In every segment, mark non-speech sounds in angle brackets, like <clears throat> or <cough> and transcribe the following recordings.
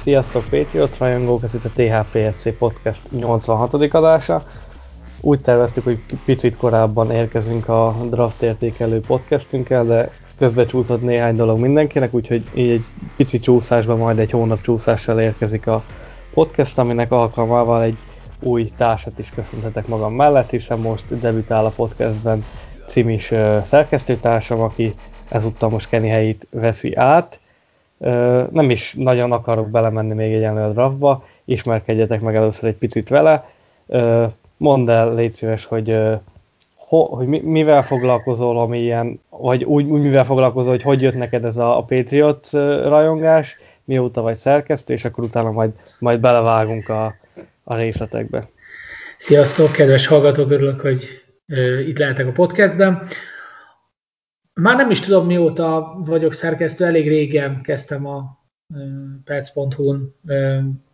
Sziasztok Patriots rajongók, ez itt a THPFC Podcast 86. adása. Úgy terveztük, hogy picit korábban érkezünk a draft értékelő podcastünkkel, de közben csúszott néhány dolog mindenkinek, úgyhogy így egy pici csúszásban majd egy hónap csúszással érkezik a podcast, aminek alkalmával egy új társat is köszönhetek magam mellett, hiszen most debütál a podcastben Cimis szerkesztőtársam, aki ezúttal most Kenny helyét veszi át nem is nagyon akarok belemenni még egyenlő a draftba, ismerkedjetek meg először egy picit vele. Mondd el, légy szíves, hogy, hogy mivel foglalkozol, ami ilyen, vagy úgy, úgy mivel foglalkozol, hogy hogy jött neked ez a, a Patriot rajongás, mióta vagy szerkesztő, és akkor utána majd, majd belevágunk a, a részletekbe. Sziasztok, kedves hallgatók, örülök, hogy itt lehetek a podcastben. Már nem is tudom, mióta vagyok szerkesztő, elég régen kezdtem a perc.hu-n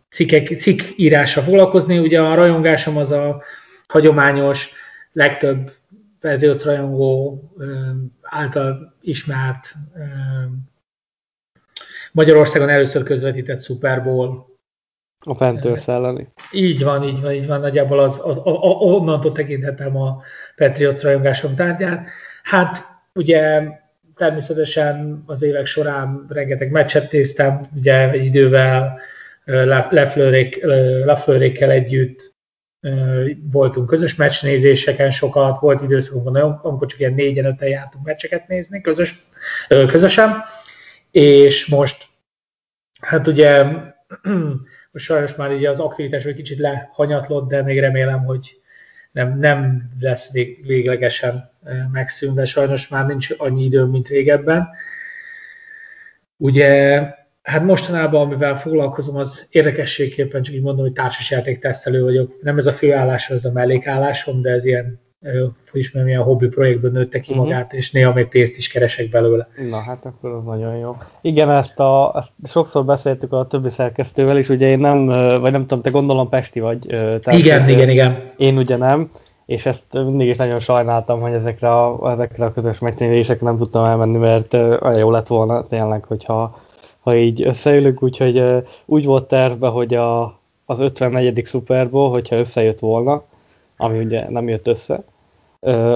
cikkek, cikk írásra foglalkozni. Ugye a rajongásom az a hagyományos, legtöbb Patriots rajongó által ismert Magyarországon először közvetített Super Bowl. A Panthers elleni. Így van, így van, így van. Nagyjából az, az, az, onnantól tekinthetem a Patriots rajongásom tárgyát. Hát Ugye természetesen az évek során rengeteg meccset néztem, ugye egy idővel Leflőrékkel együtt voltunk közös meccsnézéseken sokat, volt időszakokban, amikor csak ilyen négyen, öten jártunk meccseket nézni közös, közösen, és most hát ugye <clears throat> most sajnos már így az aktivitás egy kicsit lehanyatlott, de még remélem, hogy nem, nem lesz vég, véglegesen megszűnve, sajnos már nincs annyi időm, mint régebben. Ugye, hát mostanában, amivel foglalkozom, az érdekességképpen csak így mondom, hogy társasjáték tesztelő vagyok. Nem ez a főállásom, ez a mellékállásom, de ez ilyen hogy is mondjam, ilyen hobbi projektből nőtte ki uh-huh. magát, és néha még pénzt is keresek belőle. Na hát akkor az nagyon jó. Igen, ezt, a, ezt sokszor beszéltük a többi szerkesztővel is, ugye én nem, vagy nem tudom, te gondolom Pesti vagy. Tehát igen, igen, igen. Én ugye nem, és ezt mindig is nagyon sajnáltam, hogy ezekre a, ezekre a közös megnézésekre nem tudtam elmenni, mert olyan jó lett volna tényleg, hogyha ha így összeülünk, úgyhogy úgy volt tervbe, hogy a, az 54. Super Bowl, hogyha összejött volna, ami ugye nem jött össze,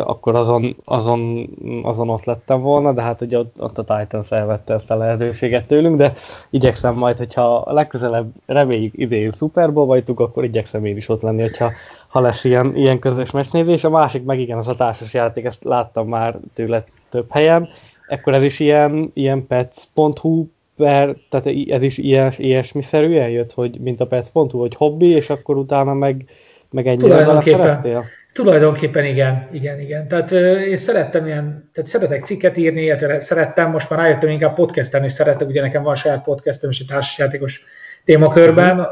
akkor azon, azon, azon ott lettem volna, de hát ugye ott, ott a Titans elvette ezt a lehetőséget tőlünk, de igyekszem majd, hogyha legközelebb reméljük idén Super Bowl vagyunk, akkor igyekszem én is ott lenni, hogyha ha lesz ilyen, ilyen közös meccsnézés. A másik meg igen, az a társas játék, ezt láttam már tőle több helyen. Ekkor ez is ilyen, ilyen pets.hu per, tehát ez is ilyes, ilyesmi-szerűen jött, hogy mint a pets.hu, hogy hobbi, és akkor utána meg, meg ennyire vele szerettél? Tulajdonképpen igen, igen, igen. Tehát én szerettem ilyen, tehát szeretek cikket írni, illetve szerettem, most már rájöttem inkább podcasten, és szeretek, ugye nekem van saját podcastem, és egy társasjátékos témakörben,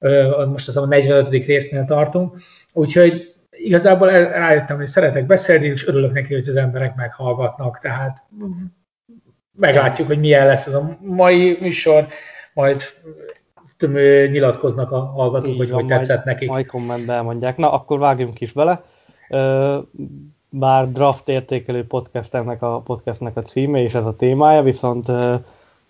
uh-huh. most az a 45. résznél tartunk, úgyhogy igazából rájöttem, hogy szeretek beszélni, és örülök neki, hogy az emberek meghallgatnak, tehát meglátjuk, hogy milyen lesz ez a mai műsor, majd nyilatkoznak a hallgatók, Így hogy van, hogy tetszett majd, nekik. Majd kommentben elmondják. Na, akkor vágjunk is bele. Bár draft értékelő podcast ennek a podcastnek a címe, és ez a témája, viszont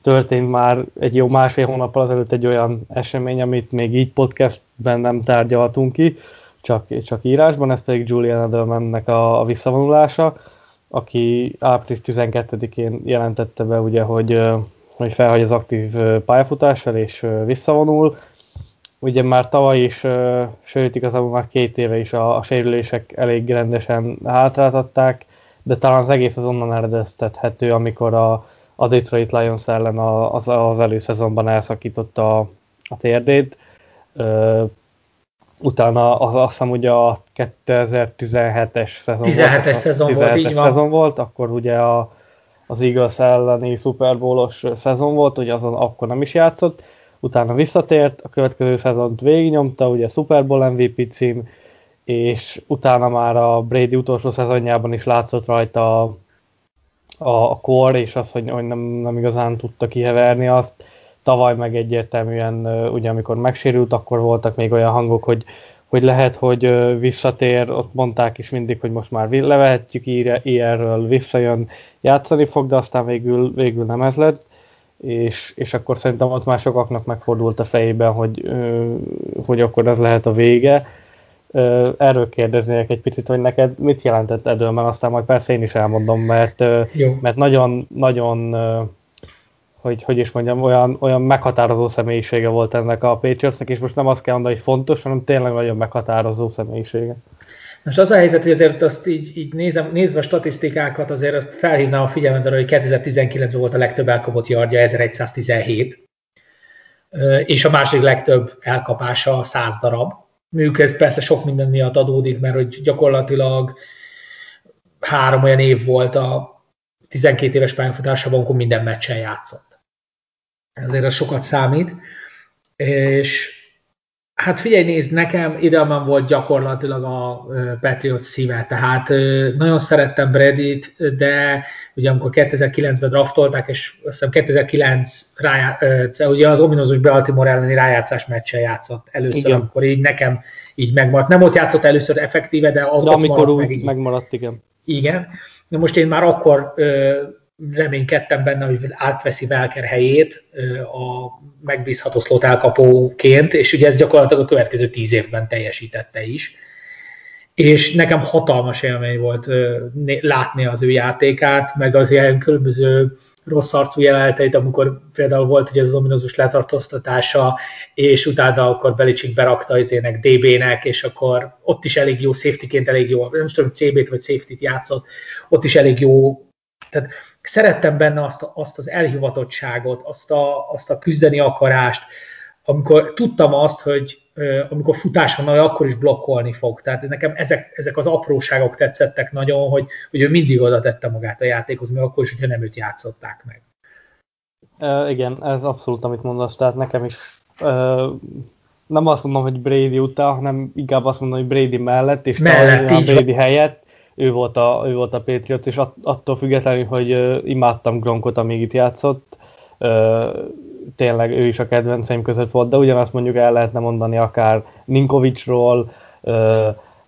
történt már egy jó másfél hónappal azelőtt egy olyan esemény, amit még így podcastben nem tárgyaltunk ki, csak, csak írásban, ez pedig Julian Edelmannek a, a visszavonulása, aki április 12-én jelentette be, ugye, hogy hogy felhagy az aktív pályafutással és visszavonul. Ugye már tavaly is, sőt igazából már két éve is a, a sérülések elég rendesen hátráltatták, de talán az egész az onnan eredeztethető, amikor a, a Detroit Lions ellen az, az előszezonban elszakította a, a térdét. utána az, azt hiszem ugye a 2017-es szezon 17-es szezon, 17 volt, szezon volt, akkor ugye a, az Eagles elleni Super szezon volt, hogy azon akkor nem is játszott, utána visszatért, a következő szezont végignyomta, ugye Super Bowl MVP cím, és utána már a Brady utolsó szezonjában is látszott rajta a, a, a kor, és az, hogy, hogy nem, nem igazán tudta kiheverni azt. Tavaly meg egyértelműen, ugye amikor megsérült, akkor voltak még olyan hangok, hogy, hogy lehet, hogy visszatér, ott mondták is mindig, hogy most már levehetjük ilyenről, visszajön, játszani fog, de aztán végül, végül nem ez lett, és, és akkor szerintem ott már sokaknak megfordult a fejében, hogy, hogy akkor ez lehet a vége. Erről kérdeznék egy picit, hogy neked mit jelentett Edelman, aztán majd persze én is elmondom, mert, mert nagyon, nagyon hogy, hogy is mondjam, olyan, olyan meghatározó személyisége volt ennek a Patriotsnak, és most nem azt kell mondani, hogy fontos, hanem tényleg nagyon meghatározó személyisége. Most az a helyzet, hogy azért azt így, így nézem, nézve a statisztikákat, azért azt felhívnám a figyelmet arra, hogy 2019-ben volt a legtöbb elkapott yardja, 1117, és a másik legtöbb elkapása 100 darab. Mondjuk ez persze sok minden miatt adódik, mert hogy gyakorlatilag három olyan év volt a 12 éves pályafutásában, amikor minden meccsen játszott ezért az sokat számít. És hát figyelj, nézd, nekem idealman volt gyakorlatilag a Patriot szíve, tehát nagyon szerettem Bredit, de ugye amikor 2009-ben draftolták, és azt hiszem 2009 rájá, ugye az ominózus Baltimore elleni rájátszás meccsen játszott először, igen. akkor így nekem így megmaradt. Nem ott játszott először effektíve, de az de amikor úgy meg, megmaradt, igen. Igen. De most én már akkor reménykedtem benne, hogy átveszi Velker helyét a megbízható szlot elkapóként, és ugye ez gyakorlatilag a következő tíz évben teljesítette is. És nekem hatalmas élmény volt látni az ő játékát, meg az ilyen különböző rossz arcú jeleneteit, amikor például volt ugye az ominózus letartóztatása, és utána akkor Belicik berakta az ének DB-nek, és akkor ott is elég jó safety-ként, elég jó, nem tudom, CB-t vagy safety-t játszott, ott is elég jó, tehát szerettem benne azt, azt az elhivatottságot, azt a, azt a küzdeni akarást, amikor tudtam azt, hogy amikor futás van, akkor is blokkolni fog. Tehát nekem ezek, ezek az apróságok tetszettek nagyon, hogy, hogy ő mindig oda tette magát a játékhoz, még akkor is, hogyha nem őt játszották meg. E, igen, ez abszolút, amit mondasz, tehát nekem is e, nem azt mondom, hogy Brady után, hanem inkább azt mondom, hogy Brady mellett, és mellett, a Brady van. helyett, ő volt a, ő volt a Patriots, és attól függetlenül, hogy imádtam Gronkot, amíg itt játszott, tényleg ő is a kedvenceim között volt, de ugyanazt mondjuk el lehetne mondani akár Ninkovicsról,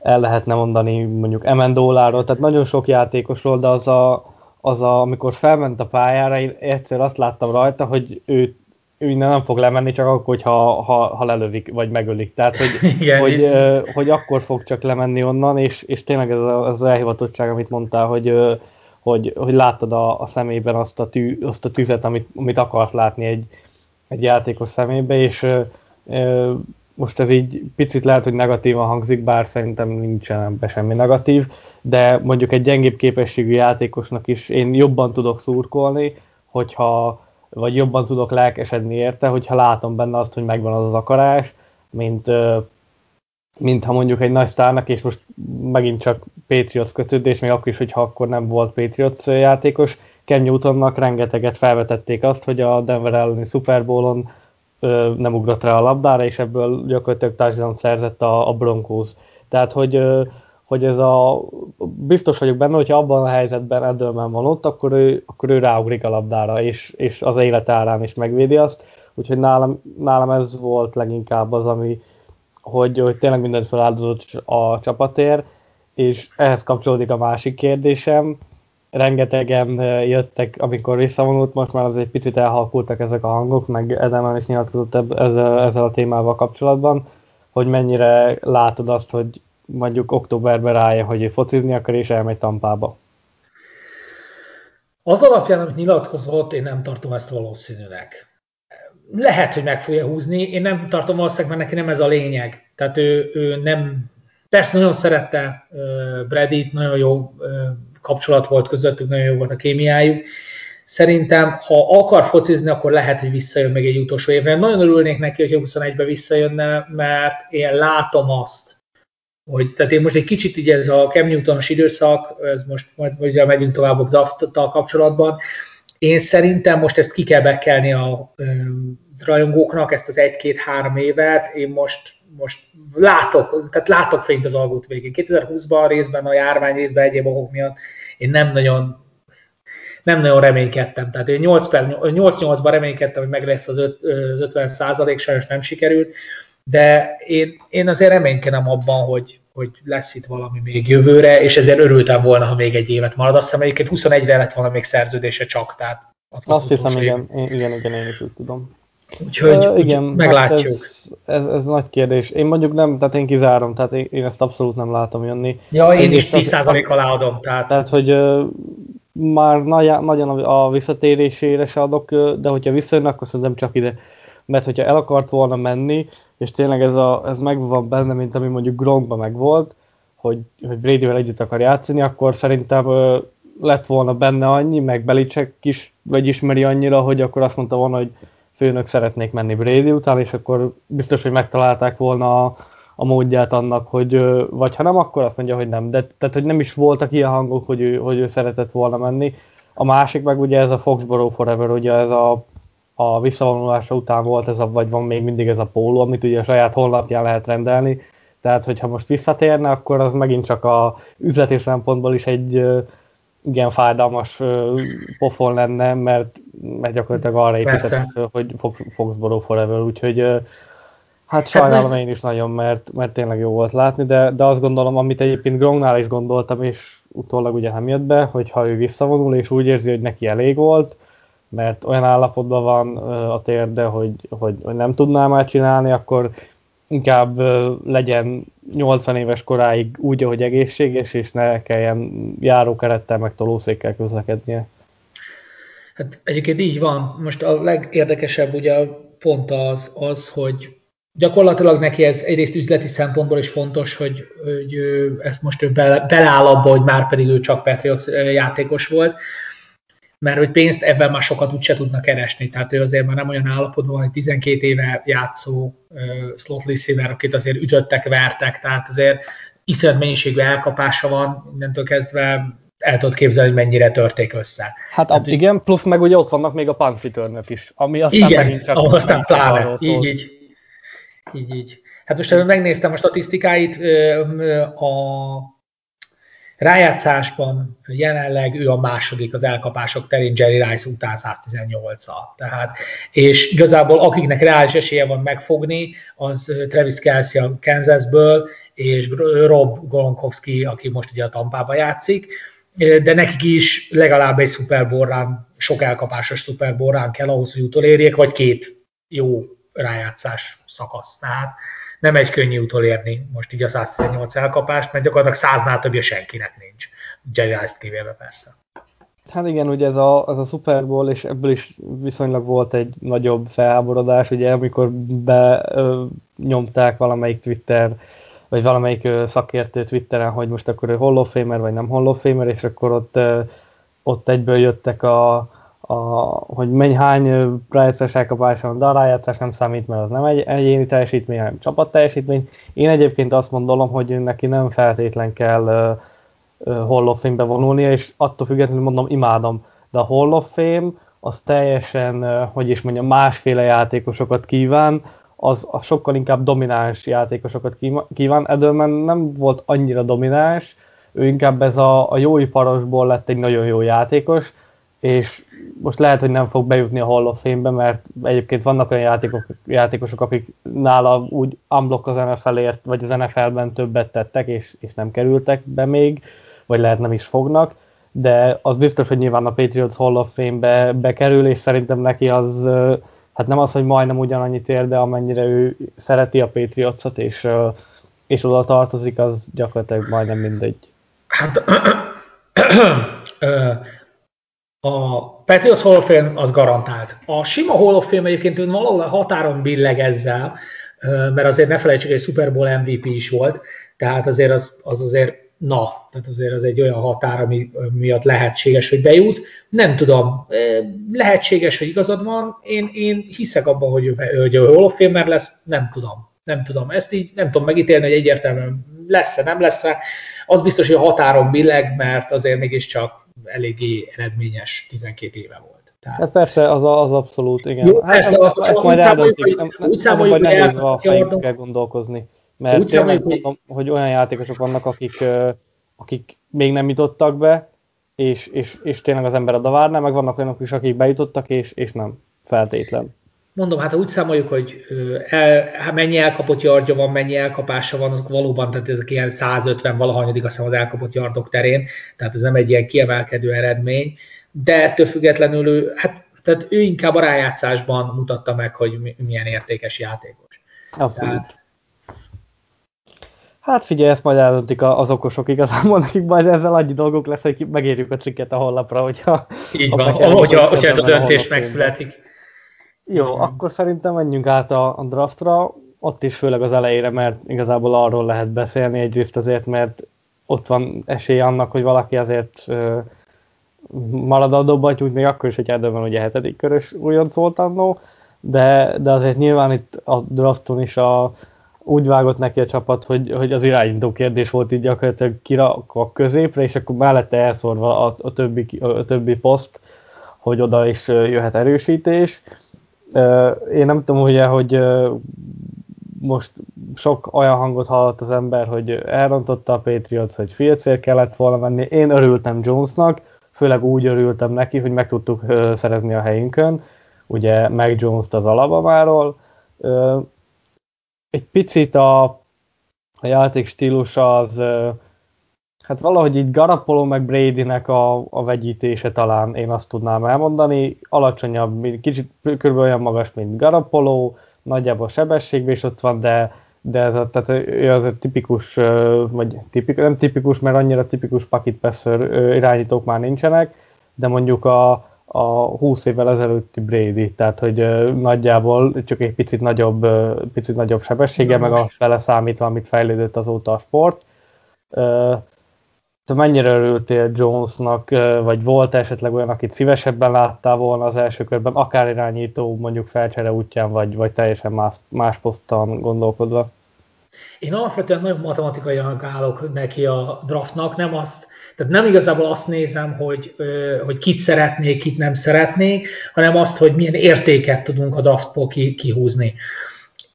el lehetne mondani mondjuk Emendóláról, tehát nagyon sok játékosról, de az a, az a, amikor felment a pályára, én egyszer azt láttam rajta, hogy ő innen nem fog lemenni, csak akkor, hogyha ha, ha lelövik, vagy megölik. Tehát, hogy, <laughs> Igen, hogy, uh, hogy akkor fog csak lemenni onnan, és, és tényleg ez, az elhivatottság, amit mondtál, hogy, uh, hogy, hogy láttad a, a szemében azt a, tű, azt a tüzet, amit, amit akarsz látni egy, egy játékos szemébe, és uh, uh, most ez így picit lehet, hogy negatívan hangzik, bár szerintem nincsen ebben semmi negatív, de mondjuk egy gyengébb képességű játékosnak is én jobban tudok szurkolni, hogyha vagy jobban tudok lelkesedni érte, hogyha látom benne azt, hogy megvan az az akarás, mint, mint ha mondjuk egy nagy sztárnak, és most megint csak Patriots kötődés, még akkor is, hogyha akkor nem volt Patriots játékos, Ken Newtonnak rengeteget felvetették azt, hogy a Denver elleni Super Bowl-on nem ugrott rá a labdára, és ebből gyakorlatilag társadalom szerzett a, a Broncos. Tehát, hogy hogy ez a, biztos vagyok benne, hogyha abban a helyzetben Edelman van ott, akkor ő, akkor ő ráugrik a labdára, és, és az élet árán is megvédi azt. Úgyhogy nálam, nálam ez volt leginkább az, ami, hogy, hogy tényleg mindent feláldozott a csapatér, és ehhez kapcsolódik a másik kérdésem. Rengetegen jöttek, amikor visszavonult, most már az egy picit elhalkultak ezek a hangok, meg Edelman is nyilatkozott ezzel, ezzel a témával kapcsolatban, hogy mennyire látod azt, hogy mondjuk októberben rájön, hogy ő focizni akar, és elmegy Tampába? Az alapján, amit nyilatkozott, én nem tartom ezt valószínűleg. Lehet, hogy meg fogja húzni, én nem tartom valószínűleg, mert neki nem ez a lényeg. Tehát ő, ő nem, persze nagyon szerette uh, Bradit, nagyon jó kapcsolat volt közöttük, nagyon jó volt a kémiájuk. Szerintem, ha akar focizni, akkor lehet, hogy visszajön még egy utolsó évre. Nagyon örülnék neki, hogyha 21-ben visszajönne, mert én látom azt, hogy tehát én most egy kicsit így ez a Cam Newtonos időszak, ez most majd ugye megyünk tovább a draft kapcsolatban, én szerintem most ezt ki kell bekelni a rajongóknak, ezt az egy-két-három évet, én most, most látok, tehát látok fényt az algút végén. 2020-ban részben a járvány, részben egyéb okok miatt én nem nagyon nem nagyon reménykedtem. Tehát én 8-8-ban reménykedtem, hogy meg lesz az, 5, az 50 százalék, sajnos nem sikerült, de én, én azért reménykedem abban, hogy, hogy lesz itt valami még jövőre, és ezért örültem volna, ha még egy évet marad. Azt hiszem egyébként 21-re lett volna még szerződése csak, tehát azt, azt hiszem, igen, én, igen, igen, én is úgy tudom. Úgyhogy uh, igen, úgy meglátjuk. Hát ez, ez, ez, nagy kérdés. Én mondjuk nem, tehát én kizárom, tehát én, én ezt abszolút nem látom jönni. Ja, én, én is 10% alá adom. Tehát, tehát hogy uh, már nagy, nagyon a visszatérésére se adok, de hogyha visszajön, akkor szerintem csak ide. Mert hogyha el akart volna menni, és tényleg ez, a, ez megvan benne, mint ami mondjuk Gronkban megvolt, hogy, hogy Bradyvel együtt akar játszani, akkor szerintem uh, lett volna benne annyi, meg Belicek is vagy ismeri annyira, hogy akkor azt mondta volna, hogy főnök szeretnék menni Brady után, és akkor biztos, hogy megtalálták volna a, a módját annak, hogy vagy ha nem, akkor azt mondja, hogy nem. De tehát, hogy nem is voltak ilyen hangok, hogy ő, hogy ő szeretett volna menni. A másik meg ugye ez a Foxborough Forever, ugye ez a, a visszavonulása után volt ez a, vagy van még mindig ez a póló, amit ugye a saját honlapján lehet rendelni. Tehát, hogyha most visszatérne, akkor az megint csak a üzleti szempontból is egy igen fájdalmas pofon lenne, mert, mert gyakorlatilag arra épített, hogy Foxborough Forever, úgyhogy hát sajnálom én is nagyon, mert, mert tényleg jó volt látni, de, de azt gondolom, amit egyébként Gronknál is gondoltam, és utólag ugye nem jött be, hogy ha ő visszavonul, és úgy érzi, hogy neki elég volt, mert olyan állapotban van a térde, hogy, hogy, hogy nem tudná már csinálni, akkor inkább legyen 80 éves koráig úgy, ahogy egészséges, és ne kelljen járókerettel meg tolószékkel közlekednie. Hát egyébként így van. Most a legérdekesebb ugye pont az, az hogy gyakorlatilag neki ez egyrészt üzleti szempontból is fontos, hogy, hogy ezt most ő beleáll abba, hogy már pedig ő csak Patriots játékos volt, mert hogy pénzt ebben már sokat úgyse tudnak keresni, tehát ő azért már nem olyan állapotban van, hogy 12 éve játszó uh, slot receiver, akit azért ütöttek, vertek, tehát azért iszonyat mennyiségű elkapása van, innentől kezdve el tudod képzelni, hogy mennyire törték össze. Hát hát igen, plusz meg ugye ott vannak még a punt return is, ami aztán igen, megint csak... ahol aztán pláne, így, így, így, így. Hát most megnéztem a statisztikáit, a Rájátszásban jelenleg ő a második az elkapások terén Jerry Rice után 118-a. Tehát, és igazából akiknek reális esélye van megfogni, az Travis Kelsey a Kansasből, és Rob Golonkowski, aki most ugye a Tampába játszik, de nekik is legalább egy szuperborrán, sok elkapásos szuperborrán kell ahhoz, hogy utolérjék, vagy két jó rájátszás szakasz. Nem egy könnyű utolérni most így a 118 elkapást, mert gyakorlatilag száznál többje senkinek nincs. Rice-t kivéve persze. Hát igen, ugye ez a, ez a Super Bowl, és ebből is viszonylag volt egy nagyobb felháborodás, ugye amikor benyomták valamelyik Twitter, vagy valamelyik ö, szakértő Twitteren, hogy most akkor ő Hall of Famer, vagy nem Hall of Famer, és akkor ott, ö, ott egyből jöttek a, a, hogy mennyi hány rájátszás elkapása van, de a rájátszás nem számít, mert az nem egy egyéni teljesítmény, hanem csapat teljesítmény. Én egyébként azt gondolom, hogy neki nem feltétlen kell uh, uh, Hall of Fame-be vonulnia, és attól függetlenül mondom, imádom. De a Hall of Fame az teljesen, uh, hogy is mondjam, másféle játékosokat kíván, az a sokkal inkább domináns játékosokat kíván. Edelman nem volt annyira domináns, ő inkább ez a, a jóiparosból lett egy nagyon jó játékos, és most lehet, hogy nem fog bejutni a Hall of Fame-be, mert egyébként vannak olyan játékok, játékosok, akik nála úgy unblock az NFL-ért, vagy az NFL-ben többet tettek, és, és nem kerültek be még, vagy lehet nem is fognak, de az biztos, hogy nyilván a Patriots Hall of Fame-be bekerül, és szerintem neki az, hát nem az, hogy majdnem ugyanannyit ér, de amennyire ő szereti a Patriotsot, és, és oda tartozik, az gyakorlatilag majdnem mindegy. Hát a Patriots Hall of Fame az garantált. A sima Hall of Fame egyébként valahol a határon billeg ezzel, mert azért ne felejtsük, hogy Super Bowl MVP is volt, tehát azért az, az azért na, tehát azért az egy olyan határ, ami miatt lehetséges, hogy bejut. Nem tudom, lehetséges, hogy igazad van, én, én hiszek abban, hogy, hogy a Hall of Famer lesz, nem tudom. nem tudom, ezt így nem tudom megítélni, hogy egyértelműen lesz-e, nem lesz-e. Az biztos, hogy a határon billeg, mert azért mégiscsak eléggé eredményes 12 éve volt. Tehát... Hát persze, az, az abszolút, igen. Jó, hát persze, ezt, ezt majd eldöntik, nem, úgy számoljuk, hogy nehéz a fejükkel gondolkozni. Mert úgy tényleg hogy... mondom, hogy olyan játékosok vannak, akik, akik még nem jutottak be, és, és, és tényleg az ember oda várná, meg vannak olyanok is, akik bejutottak, és, és nem feltétlen. Mondom, hát úgy számoljuk, hogy el, hát mennyi elkapott yardja van, mennyi elkapása van, azok valóban, tehát ezek ilyen 150 valahanyadik azt az elkapott yardok terén, tehát ez nem egy ilyen kiemelkedő eredmény, de ettől függetlenül ő, hát, tehát ő inkább a rájátszásban mutatta meg, hogy milyen értékes játékos. Tehát, Hát figyelj, ezt majd eldöntik az okosok igazából, nekik majd ezzel annyi dolgok lesz, hogy megérjük a cikket a honlapra, hogyha... Így van, hogyha, hogyha ez a döntés megszületik. Jó, mm. akkor szerintem menjünk át a, a draftra, ott is főleg az elejére, mert igazából arról lehet beszélni egyrészt azért, mert ott van esély annak, hogy valaki azért uh, marad a dobbatyút, még akkor is, hogy Erdőben ugye hetedik körös újonc volt annó, de, de azért nyilván itt a drafton is a, úgy vágott neki a csapat, hogy, hogy az irányító kérdés volt így gyakorlatilag kirakva középre, és akkor mellette elszórva a, a, többi, a többi poszt, hogy oda is jöhet erősítés. Én nem tudom ugye, hogy most sok olyan hangot hallott az ember, hogy elrontotta a Patriots, hogy félcél kellett volna menni. Én örültem Jonesnak, főleg úgy örültem neki, hogy meg tudtuk szerezni a helyünkön, ugye meg Jones-t az Alabamáról. Egy picit a, a játék stílusa az hát valahogy így Garapolo meg Bradynek a, a vegyítése talán én azt tudnám elmondani. Alacsonyabb, kicsit kb. olyan magas, mint Garapolo, nagyjából sebességben is ott van, de, de ez a, tehát ő az a tipikus, vagy tipikus, nem tipikus, mert annyira tipikus passer irányítók már nincsenek, de mondjuk a, a 20 évvel ezelőtti Brady, tehát hogy nagyjából csak egy picit nagyobb, picit nagyobb sebessége, meg azt vele számítva, amit fejlődött azóta a sport. Te mennyire örültél Jonesnak, vagy volt esetleg olyan, akit szívesebben láttál volna az első körben, akár irányító, mondjuk felcsere útján, vagy, vagy teljesen más, más poszton gondolkodva? Én alapvetően nagyon matematikai állok neki a draftnak, nem azt, tehát nem igazából azt nézem, hogy, hogy kit szeretnék, kit nem szeretnék, hanem azt, hogy milyen értéket tudunk a draftból kihúzni.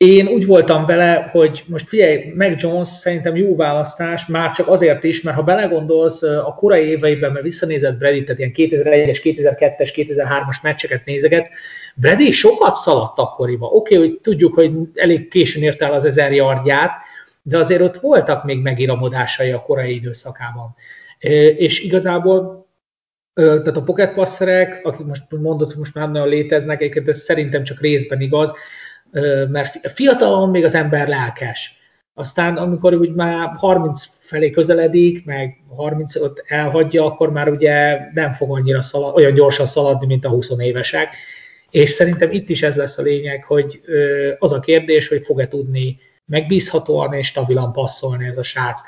Én úgy voltam vele, hogy most figyelj, meg Jones szerintem jó választás, már csak azért is, mert ha belegondolsz a korai éveiben, mert visszanézett Brady, tehát ilyen 2001-es, 2002-es, 2003-as meccseket nézeget, Brady sokat szaladt akkoriban. Oké, okay, hogy tudjuk, hogy elég későn ért el az ezer yardját, de azért ott voltak még megiramodásai a korai időszakában. És igazából tehát a pocket passerek, akik most mondott, hogy most már nagyon léteznek, egyébként ez szerintem csak részben igaz, mert fiatalon még az ember lelkes. Aztán amikor úgy már 30 felé közeledik, meg 35 elhagyja, akkor már ugye nem fog annyira szalad, olyan gyorsan szaladni, mint a 20 évesek. És szerintem itt is ez lesz a lényeg, hogy az a kérdés, hogy fog-e tudni megbízhatóan és stabilan passzolni ez a srác.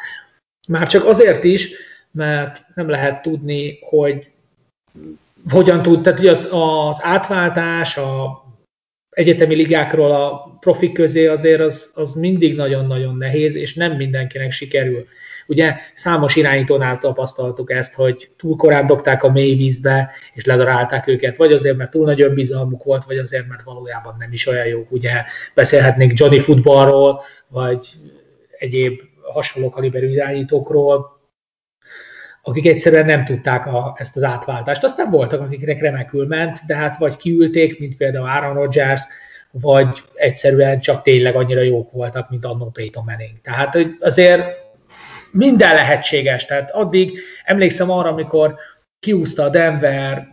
Már csak azért is, mert nem lehet tudni, hogy hogyan tud, tehát ugye az átváltás, a egyetemi ligákról a profik közé azért az, az mindig nagyon-nagyon nehéz, és nem mindenkinek sikerül. Ugye számos irányítónál tapasztaltuk ezt, hogy túl korán dobták a mély vízbe, és ledarálták őket, vagy azért, mert túl nagy önbizalmuk volt, vagy azért, mert valójában nem is olyan jók. Ugye beszélhetnénk Johnny Footballról, vagy egyéb hasonló kaliberű irányítókról, akik egyszerűen nem tudták a, ezt az átváltást. Aztán voltak, akiknek remekül ment, de hát vagy kiülték, mint például Aaron Rodgers, vagy egyszerűen csak tényleg annyira jók voltak, mint annó Peyton Manning. Tehát azért minden lehetséges. Tehát addig emlékszem arra, amikor kiúzta a Denver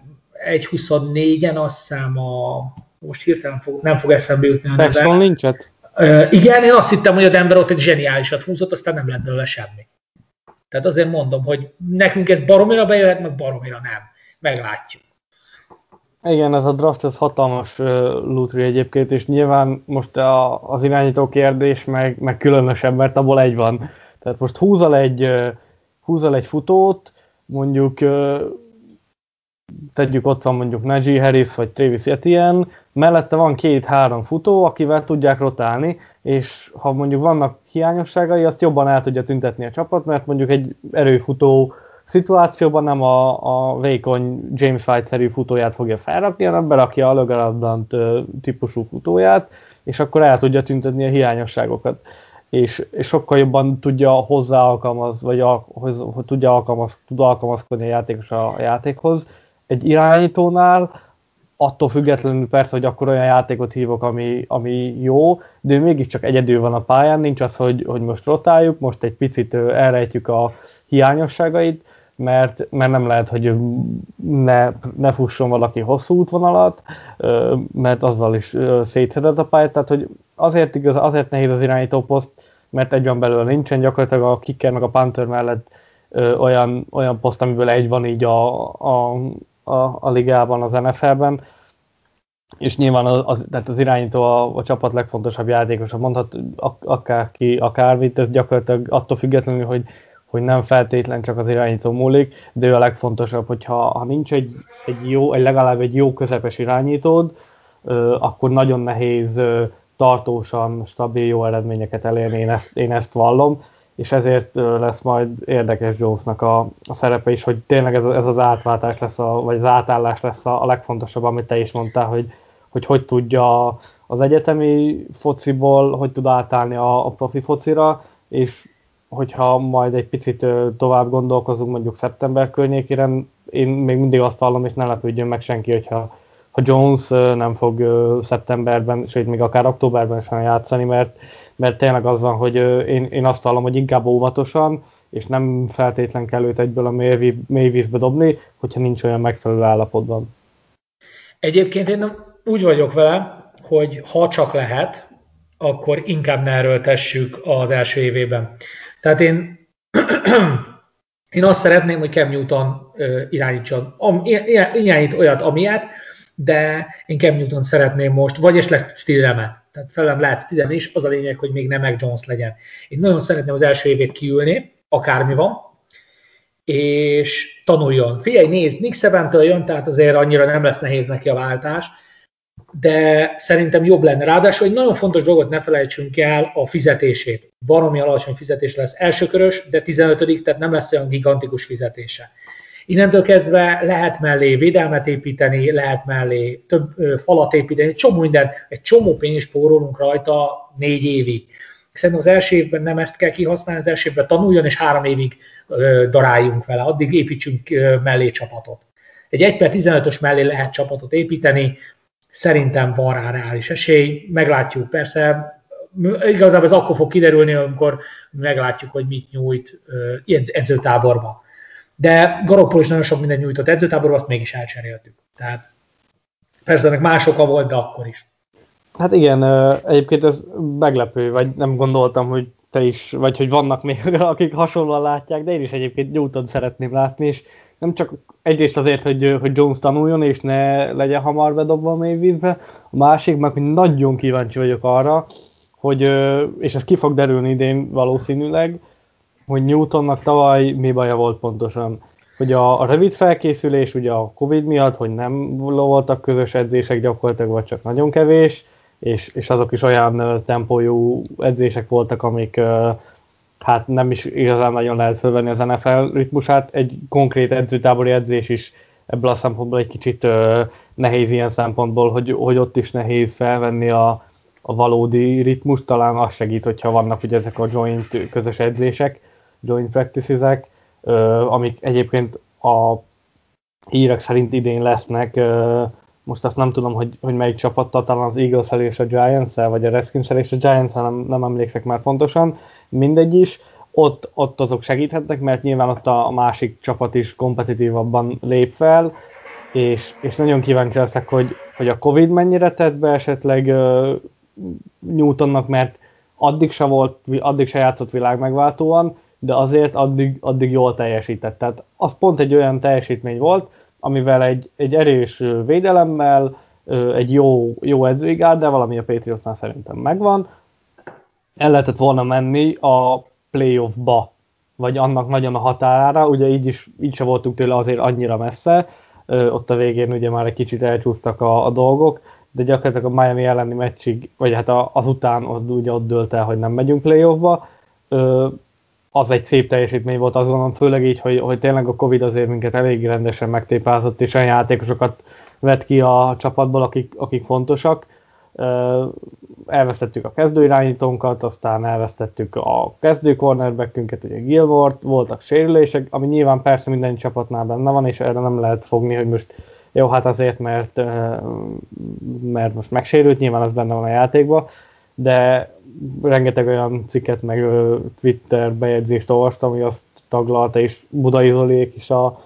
1.24-en, azt hiszem a, most hirtelen fog, nem fog eszembe jutni a neve. nincset? Uh, igen, én azt hittem, hogy a Denver ott egy zseniálisat húzott, aztán nem lett belőle semmi. Tehát azért mondom, hogy nekünk ez baromira bejöhet, meg baromira nem. Meglátjuk. Igen, ez a draft ez hatalmas uh, lutri egyébként, és nyilván most a, az irányító kérdés meg, meg különösebb, mert abból egy van. Tehát most húzal egy, uh, húzal egy futót, mondjuk uh, tegyük ott van mondjuk Najee Harris vagy Travis Etienne, mellette van két-három futó, akivel tudják rotálni, és ha mondjuk vannak hiányosságai, azt jobban el tudja tüntetni a csapat, mert mondjuk egy erőfutó szituációban nem a, a vékony James White-szerű futóját fogja felrakni, hanem berakja a Logarabdant típusú futóját, és akkor el tudja tüntetni a hiányosságokat. És, és sokkal jobban tudja hozzá alkalmaz, vagy a, hoz, tudja alkalmaz, tud alkalmazkodni a játékos a játékhoz. Egy irányítónál attól függetlenül persze, hogy akkor olyan játékot hívok, ami, ami jó, de ő mégiscsak egyedül van a pályán, nincs az, hogy, hogy most rotáljuk, most egy picit elrejtjük a hiányosságait, mert, mert nem lehet, hogy ne, ne fusson valaki hosszú útvonalat, mert azzal is szétszedett a pályát, tehát hogy azért, igaz, azért nehéz az irányító poszt, mert egy van belőle nincsen, gyakorlatilag a kicker meg a panther mellett olyan, olyan poszt, amiből egy van így a, a, a, a ligában, az NFL-ben, és nyilván az, az, tehát az irányító a, a csapat legfontosabb játékosa, mondhat akárki, akármit, ez gyakorlatilag attól függetlenül, hogy hogy nem feltétlen csak az irányító múlik, de ő a legfontosabb, hogyha ha nincs egy, egy jó, egy legalább egy jó közepes irányítód, akkor nagyon nehéz tartósan, stabil, jó eredményeket elérni, én ezt, én ezt vallom, és ezért lesz majd érdekes Jonesnak a, a szerepe is, hogy tényleg ez, ez az átváltás lesz, a, vagy az átállás lesz a, a legfontosabb, amit te is mondtál, hogy hogy, hogy tudja az egyetemi fociból, hogy tud átállni a, a profi focira, és hogyha majd egy picit tovább gondolkozunk, mondjuk szeptember környékére, én még mindig azt hallom, és ne lepődjön meg senki, hogyha ha Jones nem fog szeptemberben, sőt még akár októberben sem játszani, mert, mert tényleg az van, hogy én, én azt hallom, hogy inkább óvatosan, és nem feltétlen kell őt egyből a mély, mély vízbe dobni, hogyha nincs olyan megfelelő állapotban. Egyébként én úgy vagyok vele, hogy ha csak lehet, akkor inkább ne erőltessük az első évében. Tehát én, <clears throat> én azt szeretném, hogy Cam Newton irányítson, irányít olyat, amilyet, de én Cam Newton szeretném most, vagy esetleg Stillemet. Tehát felem lehet Stillem is, az a lényeg, hogy még nem Mac Jones legyen. Én nagyon szeretném az első évét kiülni, akármi van, és tanuljon. Figyelj, nézd, Nick Sebentől jön, tehát azért annyira nem lesz nehéz neki a váltás, de szerintem jobb lenne. Ráadásul egy nagyon fontos dolgot ne felejtsünk el, a fizetését. Baromi alacsony fizetés lesz elsőkörös, de 15 tehát nem lesz olyan gigantikus fizetése. Innentől kezdve lehet mellé védelmet építeni, lehet mellé több falat építeni, csomó minden, egy csomó pénzt spórolunk rajta négy évig. Szerintem az első évben nem ezt kell kihasználni, az első évben tanuljon, és három évig daráljunk vele, addig építsünk mellé csapatot. Egy 1 per 15-ös mellé lehet csapatot építeni, Szerintem van rá reális esély, meglátjuk. Persze igazából ez akkor fog kiderülni, amikor meglátjuk, hogy mit nyújt ilyen edzőtáborba. De Garoppol is nagyon sok mindent nyújtott edzőtáborba, azt mégis elcseréltük. Tehát persze ennek más oka volt, de akkor is. Hát igen, egyébként ez meglepő, vagy nem gondoltam, hogy te is, vagy hogy vannak még, <laughs> akik hasonlóan látják, de én is egyébként Newton szeretném látni, és nem csak egyrészt azért, hogy, hogy Jones tanuljon, és ne legyen hamar bedobva a mély vízbe, a másik meg, hogy nagyon kíváncsi vagyok arra, hogy, és ez ki fog derülni idén valószínűleg, hogy Newtonnak tavaly mi baja volt pontosan. Hogy a, a rövid felkészülés ugye a Covid miatt, hogy nem voltak közös edzések gyakorlatilag, vagy csak nagyon kevés, és, és azok is olyan tempójú edzések voltak, amik hát nem is igazán nagyon lehet fölvenni az NFL ritmusát. Egy konkrét edzőtábori edzés is ebből a szempontból egy kicsit nehéz ilyen szempontból, hogy, hogy ott is nehéz felvenni a, a valódi ritmus, talán az segít, hogyha vannak ugye ezek a joint közös edzések, joint practices amik egyébként a hírek szerint idén lesznek, most azt nem tudom, hogy, hogy melyik csapattal, talán az eagles és a giants vagy a redskins és a giants nem, nem emlékszek már pontosan, mindegy is, ott, ott azok segíthetnek, mert nyilván ott a másik csapat is kompetitívabban lép fel, és, és nagyon kíváncsi leszek, hogy, hogy a Covid mennyire tett be esetleg uh, Newtonnak, mert addig se, volt, addig se játszott világ megváltóan, de azért addig, addig jól teljesített. Tehát az pont egy olyan teljesítmény volt, amivel egy, egy erős védelemmel, egy jó, jó de valami a Patriotsnál szerintem megvan, el lehetett volna menni a playoffba, vagy annak nagyon a határára, ugye így is így se voltunk tőle azért annyira messze, ott a végén ugye már egy kicsit elcsúsztak a, a dolgok, de gyakorlatilag a Miami elleni meccsig, vagy hát azután ott, ugye ott dőlt el, hogy nem megyünk playoffba. Az egy szép teljesítmény volt, azt gondolom, főleg így, hogy, hogy tényleg a Covid azért minket elég rendesen megtépázott, és olyan játékosokat vett ki a csapatból, akik, akik fontosak. Elvesztettük a kezdőirányítónkat, aztán elvesztettük a kezdő cornerbackünket, ugye Gilmore, voltak sérülések, ami nyilván persze minden csapatnál benne van, és erre nem lehet fogni, hogy most jó, hát azért, mert, mert most megsérült, nyilván az benne van a játékban, de rengeteg olyan cikket, meg Twitter bejegyzést olvastam, ami azt taglalta, és Budai Zoliék is a,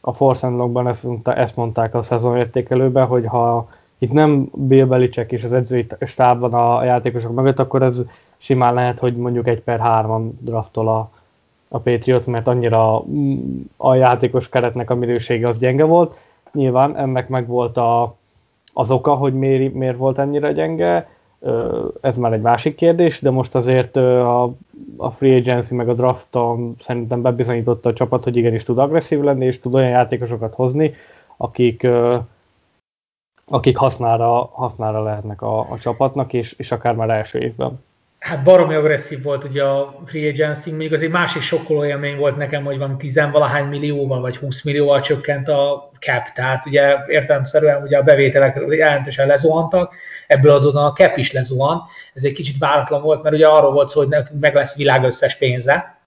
a Force Unlockban ezt, ezt mondták a szezonértékelőben, hogy ha itt nem Bill Belichick és az edzői stáb van a játékosok mögött, akkor ez simán lehet, hogy mondjuk egy per hárman draftol a, a Patriot, mert annyira a játékos keretnek a minősége az gyenge volt. Nyilván ennek meg volt a, az oka, hogy miért, miért volt ennyire gyenge, ez már egy másik kérdés, de most azért a, a free agency meg a drafton szerintem bebizonyította a csapat, hogy igenis tud agresszív lenni, és tud olyan játékosokat hozni, akik, akik hasznára, hasznára lehetnek a, a csapatnak, és, és akár már első évben hát baromi agresszív volt ugye a free agency, még egy másik sokkoló élmény volt nekem, hogy van tizenvalahány millióval vagy 20 millióval csökkent a cap, tehát ugye értelemszerűen ugye a bevételek jelentősen lezuhantak, ebből adódóan a cap is lezuhan, ez egy kicsit váratlan volt, mert ugye arról volt szó, hogy meg lesz világ összes pénze,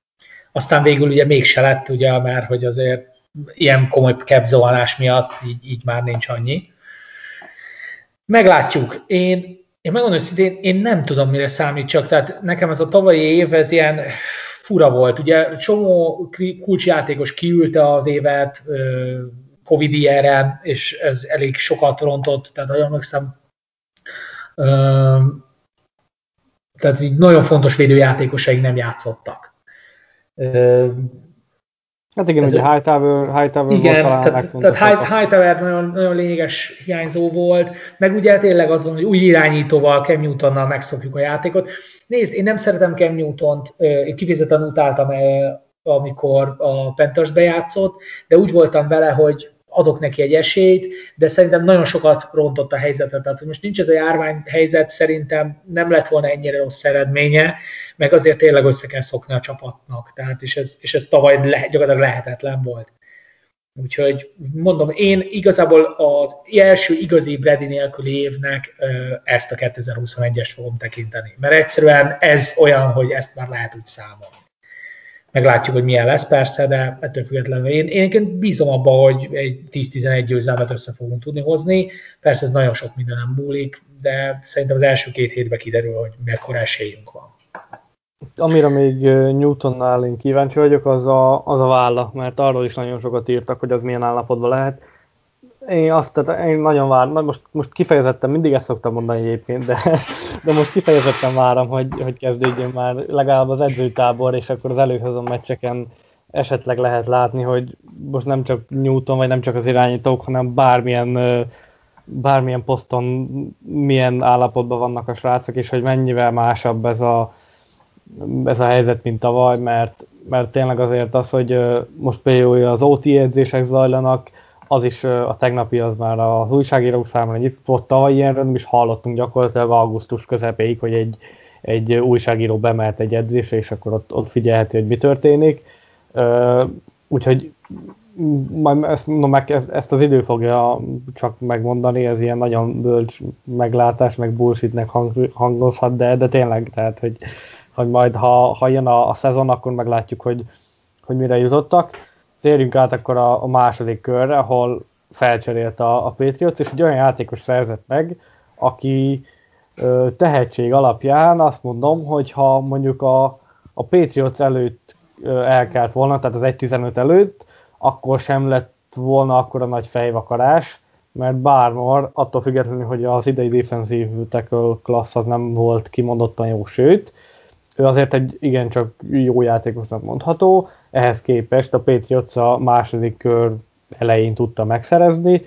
aztán végül ugye mégse lett, ugye, mert hogy azért ilyen komoly cap miatt így, így már nincs annyi. Meglátjuk. Én én megmondom őszintén, én nem tudom, mire számítsak. Tehát nekem ez a tavalyi év, ez ilyen fura volt. Ugye csomó kulcsjátékos kiülte az évet Covid ilyen és ez elég sokat rontott, tehát nagyon emlékszem, tehát így nagyon fontos védőjátékosaink nem játszottak. Hát igen, ez ugye Hightower, Hightower igen, volt talán tehát, tehát Hightower nagyon, nagyon lényeges hiányzó volt, meg ugye tényleg az van, hogy új irányítóval, Cam Newtonnal megszokjuk a játékot. Nézd, én nem szeretem Cam Newtont, én kifejezetten utáltam, amikor a Panthers bejátszott, de úgy voltam vele, hogy adok neki egy esélyt, de szerintem nagyon sokat rontott a helyzetet. Tehát, most nincs ez a járvány helyzet, szerintem nem lett volna ennyire rossz eredménye, meg azért tényleg össze kell szokni a csapatnak. Tehát, és ez, és ez tavaly le, gyakorlatilag lehetetlen volt. Úgyhogy mondom, én igazából az első igazi Brady nélküli évnek ezt a 2021-est fogom tekinteni. Mert egyszerűen ez olyan, hogy ezt már lehet úgy számolni. Meglátjuk, hogy milyen lesz persze, de ettől függetlenül én, én bízom abba, hogy egy 10-11 győzelmet össze fogunk tudni hozni. Persze ez nagyon sok minden nem múlik, de szerintem az első két hétben kiderül, hogy mekkora esélyünk van. Amire még Newtonnál én kíváncsi vagyok, az a, az a válla, mert arról is nagyon sokat írtak, hogy az milyen állapotban lehet. Én azt, tehát én nagyon várom, most, most kifejezetten, mindig ezt szoktam mondani egyébként, de, de most kifejezetten várom, hogy, hogy kezdődjön már legalább az edzőtábor, és akkor az előszezon meccseken esetleg lehet látni, hogy most nem csak Newton, vagy nem csak az irányítók, hanem bármilyen, bármilyen poszton milyen állapotban vannak a srácok, és hogy mennyivel másabb ez a, ez a helyzet, mint tavaly, mert, mert tényleg azért az, hogy most például az OT edzések zajlanak, az is a tegnapi az már az újságírók számára, itt volt tavaly ilyenről, is hallottunk gyakorlatilag augusztus közepéig, hogy egy, egy újságíró bemelt egy edzésre, és akkor ott, ott figyelheti, hogy mi történik. Úgyhogy majd ezt, mondom, meg, ezt, az idő fogja csak megmondani, ez ilyen nagyon bölcs meglátás, meg bullshitnek hang, hangozhat, de, de tényleg, tehát, hogy, hogy majd ha, ha jön a, a szezon, akkor meglátjuk, hogy, hogy mire jutottak. Térjünk át akkor a, a második körre, ahol felcserélt a, a Patriots, és egy olyan játékos szerzett meg, aki ö, tehetség alapján azt mondom, hogy ha mondjuk a, a Patriots előtt ö, elkelt volna, tehát az 1.15 előtt, akkor sem lett volna akkor a nagy fejvakarás, mert bármor, attól függetlenül, hogy az idei defensív tackle klassz az nem volt kimondottan jó, sőt, ő azért egy igencsak jó játékosnak mondható, ehhez képest a Patriots a második kör elején tudta megszerezni.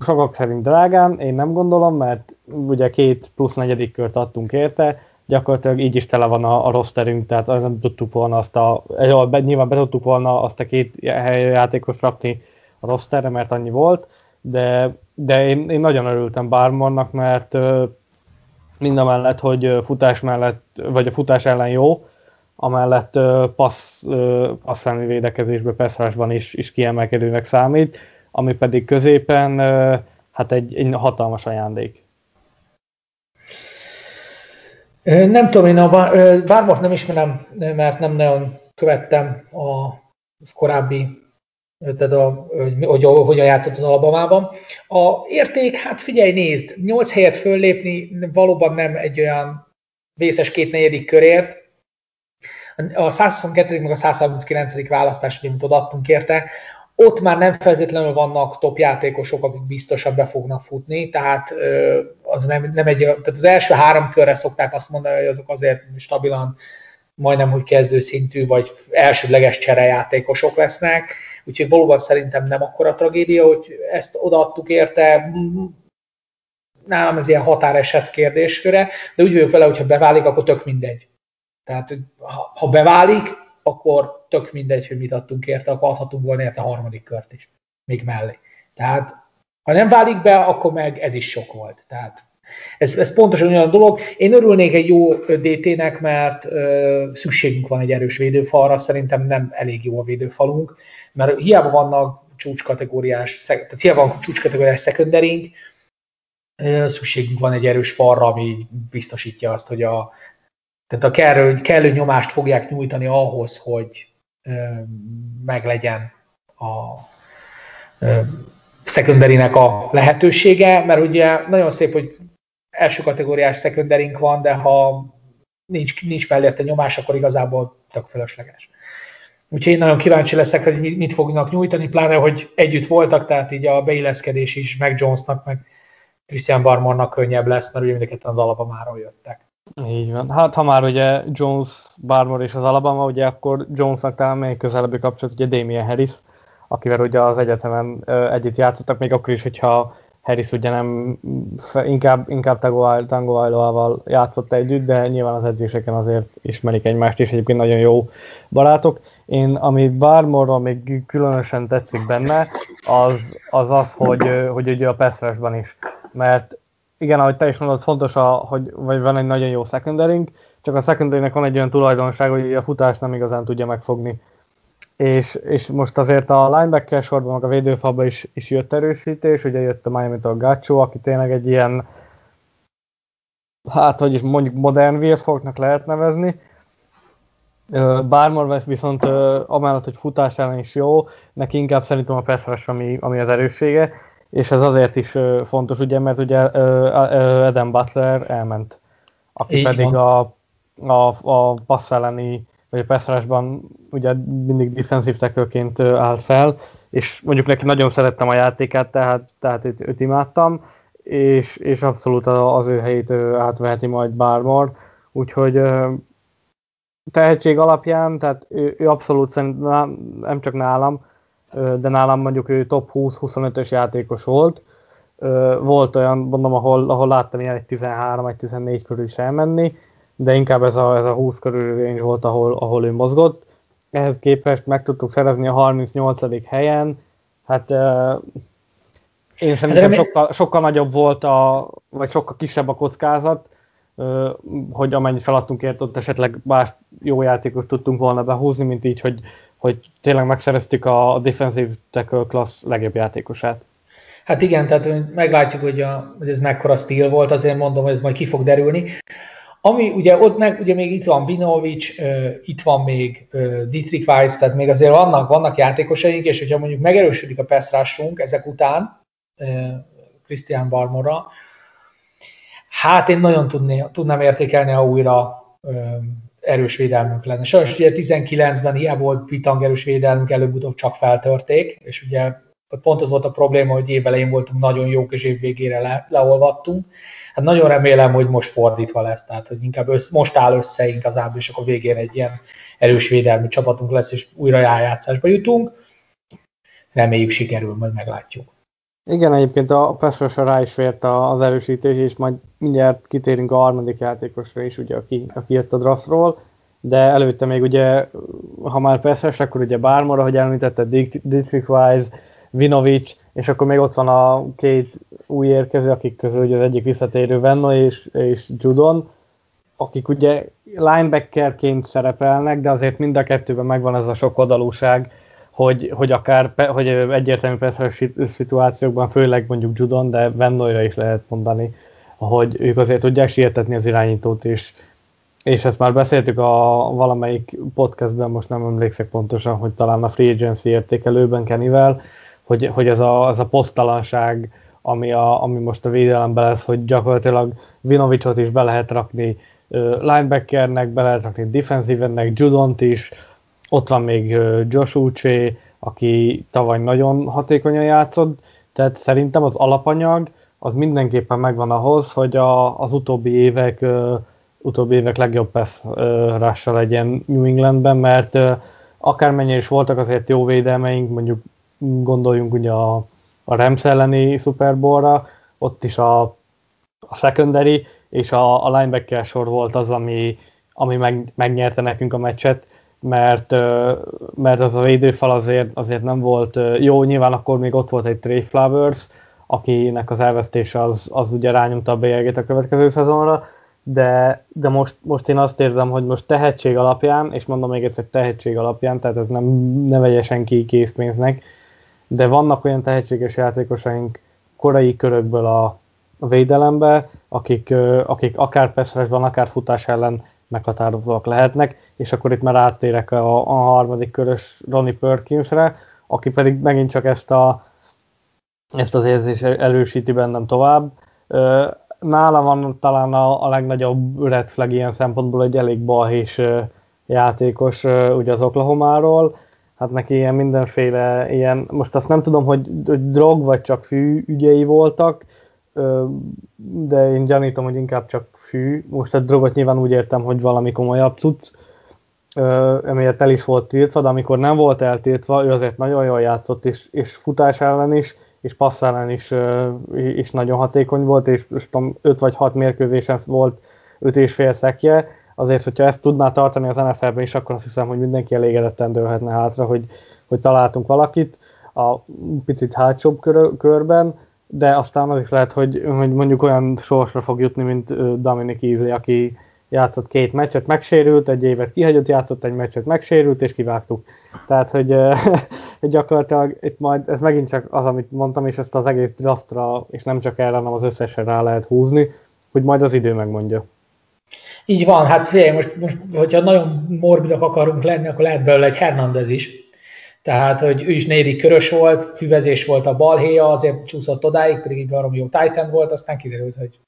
Sokak szerint drágán, én nem gondolom, mert ugye két plusz negyedik kört adtunk érte, gyakorlatilag így is tele van a, a rosterünk, tehát nem tudtuk volna azt a, nyilván be tudtuk volna azt a két játékos rakni a rosterre, mert annyi volt, de, de én, én nagyon örültem Barmonnak, mert mind a mellett, hogy futás mellett, vagy a futás ellen jó, amellett passz, passzálni védekezésbe, passzásban is, is kiemelkedőnek számít, ami pedig középen hát egy, egy hatalmas ajándék. Nem tudom, én a Bármot nem ismerem, mert nem nagyon követtem a korábbi, tehát a, hogy, hogy hogyan játszott az Alabamában. A érték, hát figyelj, nézd, 8 helyet föllépni valóban nem egy olyan vészes két negyedik körért. A 122. meg a 139. választás, amit odaadtunk érte, ott már nem feltétlenül vannak top játékosok, akik biztosan be fognak futni, tehát az nem, nem egy, tehát az első három körre szokták azt mondani, hogy azok azért stabilan majdnem, hogy kezdőszintű, vagy elsődleges cserejátékosok lesznek, úgyhogy valóban szerintem nem akkora tragédia, hogy ezt odaadtuk érte, nálam ez ilyen határeset kérdésköre, de úgy vagyok vele, hogy ha beválik, akkor tök mindegy. Tehát ha beválik, akkor tök mindegy, hogy mit adtunk érte, akkor adhatunk volna érte a harmadik kört is, még mellé. Tehát ha nem válik be, akkor meg ez is sok volt. Tehát ez, ez pontosan olyan dolog. Én örülnék egy jó DT-nek, mert ö, szükségünk van egy erős védőfalra, szerintem nem elég jó a védőfalunk, mert hiába vannak csúcskategóriás, tehát hiába van csúcskategóriás szekunderink, szükségünk van egy erős falra, ami biztosítja azt, hogy a, tehát a kellő, kellő nyomást fogják nyújtani ahhoz, hogy meglegyen a szekunderinek a lehetősége, mert ugye nagyon szép, hogy első kategóriás szekunderink van, de ha nincs, nincs mellette nyomás, akkor igazából tök fölösleges. Úgyhogy én nagyon kíváncsi leszek, hogy mit fognak nyújtani, pláne, hogy együtt voltak, tehát így a beilleszkedés is, meg Jonesnak, meg Christian Barmonnak könnyebb lesz, mert ugye mindeket az Alabamáról jöttek. Így van. Hát ha már ugye Jones, Barmore és az Alabama, ugye akkor Jonesnak talán még közelebbi kapcsolat, ugye Damien Harris, akivel ugye az egyetemen együtt játszottak, még akkor is, hogyha Harris ugye nem, inkább, inkább Tango játszott együtt, de nyilván az edzéseken azért ismerik egymást, és egyébként nagyon jó barátok. Én, ami Barmore még különösen tetszik benne, az az, az hogy, hogy ugye a pass is. Mert igen, ahogy te is mondod, fontos, a, hogy vagy van egy nagyon jó secondaryünk, csak a secondary van egy olyan tulajdonság, hogy a futás nem igazán tudja megfogni. És, és most azért a linebacker sorban, meg a védőfalban is, is jött erősítés, ugye jött a Miami-től Gacho, aki tényleg egy ilyen, hát hogy is mondjuk modern Wirfolknak lehet nevezni, Bármor viszont amellett, hogy futás ellen is jó, neki inkább szerintem a pass ami, ami az erőssége, és ez azért is fontos, ugye, mert ugye Adam Butler elment, aki Így pedig a, a, a passz elleni, vagy a passzolásban ugye mindig defensív tackle állt fel, és mondjuk neki nagyon szerettem a játékát, tehát, tehát őt, őt imádtam, és, és abszolút az ő helyét átveheti majd Barmore, úgyhogy tehetség alapján, tehát ő, ő abszolút szerintem nem csak nálam, de nálam mondjuk ő top 20-25-ös játékos volt. Volt olyan, mondom, ahol, ahol láttam ilyen egy 13, egy 14 körül is elmenni, de inkább ez a, ez a 20 körül range volt, ahol, ahol ő mozgott. Ehhez képest meg tudtuk szerezni a 38. helyen, hát én szerintem sokkal, sokkal nagyobb volt, a, vagy sokkal kisebb a kockázat, hogy amennyit feladtunk ért, ott esetleg más jó játékot tudtunk volna behúzni, mint így, hogy hogy tényleg megszereztük a defensive tackle class legjobb játékosát. Hát igen, tehát meglátjuk, hogy, a, hogy ez mekkora stíl volt, azért mondom, hogy ez majd ki fog derülni. Ami ugye ott meg, ugye még itt van Vinovic, itt van még Dietrich Weiss, tehát még azért vannak, vannak játékosaink, és hogyha mondjuk megerősödik a passzrásunk ezek után, Christian Barmora, hát én nagyon tudné, tudnám értékelni, ha újra erős védelmünk lenne. Sajnos ugye 19-ben hiába volt pitang erős védelmünk, előbb-utóbb csak feltörték, és ugye pont az volt a probléma, hogy évelején voltunk nagyon jók, és év végére le, leolvattunk. Hát nagyon remélem, hogy most fordítva lesz, tehát hogy inkább össze, most áll össze igazából, és akkor végén egy ilyen erős védelmi csapatunk lesz, és újra rájátszásba jutunk. Reméljük sikerül, majd meglátjuk. Igen, egyébként a Peszrosra rá is fért az erősítés, és majd mindjárt kitérünk a harmadik játékosra is, ugye, aki, aki jött a draftról, de előtte még ugye, ha már Peszres, akkor ugye Bármora, hogy említette, Dietrich Weiss, Vinovic, és akkor még ott van a két új érkező, akik közül ugye az egyik visszatérő Venno és, és Judon, akik ugye linebackerként szerepelnek, de azért mind a kettőben megvan ez a sok oldalúság, hogy, hogy akár hogy egyértelmű persze szituációkban, főleg mondjuk Judon, de Vennoyra is lehet mondani, hogy ők azért tudják sietetni az irányítót, és, és ezt már beszéltük a valamelyik podcastben, most nem emlékszek pontosan, hogy talán a Free Agency értékelőben Kenivel, hogy, hogy ez a, az a posztalanság, ami, a, ami most a védelemben lesz, hogy gyakorlatilag Vinovicot is be lehet rakni linebackernek, be lehet rakni defensívennek, Judont is, ott van még Josh Uche, aki tavaly nagyon hatékonyan játszott, tehát szerintem az alapanyag az mindenképpen megvan ahhoz, hogy a, az utóbbi évek utóbbi évek legjobb pass legyen New Englandben, mert akármennyire is voltak azért jó védelmeink, mondjuk gondoljunk ugye a, a Rams elleni Super Bowl-ra, ott is a, a secondary és a, a linebacker sor volt az, ami, ami meg, megnyerte nekünk a meccset, mert, mert az a védőfal azért, azért nem volt jó, nyilván akkor még ott volt egy Trey Flowers, akinek az elvesztése az, az ugye rányomta a bélyegét a következő szezonra, de, de most, most én azt érzem, hogy most tehetség alapján, és mondom még egyszer tehetség alapján, tehát ez nem ne vegye senki készpénznek, de vannak olyan tehetséges játékosaink korai körökből a, védelembe, akik, akik akár van, akár futás ellen meghatározóak lehetnek, és akkor itt már áttérek a, a harmadik körös Ronnie Perkinsre, aki pedig megint csak ezt, a, ezt az érzést erősíti bennem tovább. Nála van talán a, a legnagyobb red flag ilyen szempontból egy elég balhés játékos ugye az Oklahomáról, hát neki ilyen mindenféle ilyen, most azt nem tudom, hogy, hogy drog vagy csak fű ügyei voltak, de én gyanítom, hogy inkább csak fű. Most a drogot nyilván úgy értem, hogy valami komolyabb cucc, emiatt el is volt tiltva, de amikor nem volt eltiltva, ő azért nagyon jól játszott, és, és futás ellen is, és passz ellen is, is nagyon hatékony volt, és most tudom, 5 vagy 6 mérkőzésen volt 5 és fél szekje, azért, hogyha ezt tudná tartani az NFL-ben is, akkor azt hiszem, hogy mindenki elégedetten dőlhetne hátra, hogy, hogy találtunk valakit a picit hátsóbb kör, körben, de aztán az is lehet, hogy, hogy mondjuk olyan sorsra fog jutni, mint Dominic Easley, aki játszott két meccset, megsérült, egy évet kihagyott, játszott egy meccset, megsérült, és kivágtuk. Tehát, hogy, <laughs> gyakorlatilag itt majd, ez megint csak az, amit mondtam, és ezt az egész draftra, és nem csak erre, hanem az összesre rá lehet húzni, hogy majd az idő megmondja. Így van, hát figyelj, most, most hogyha nagyon morbidak akarunk lenni, akkor lehet belőle egy Hernandez is, tehát, hogy ő is negyedik körös volt, füvezés volt a balhéja, azért csúszott odáig, pedig egy valami jó Titan volt, aztán kiderült, hogy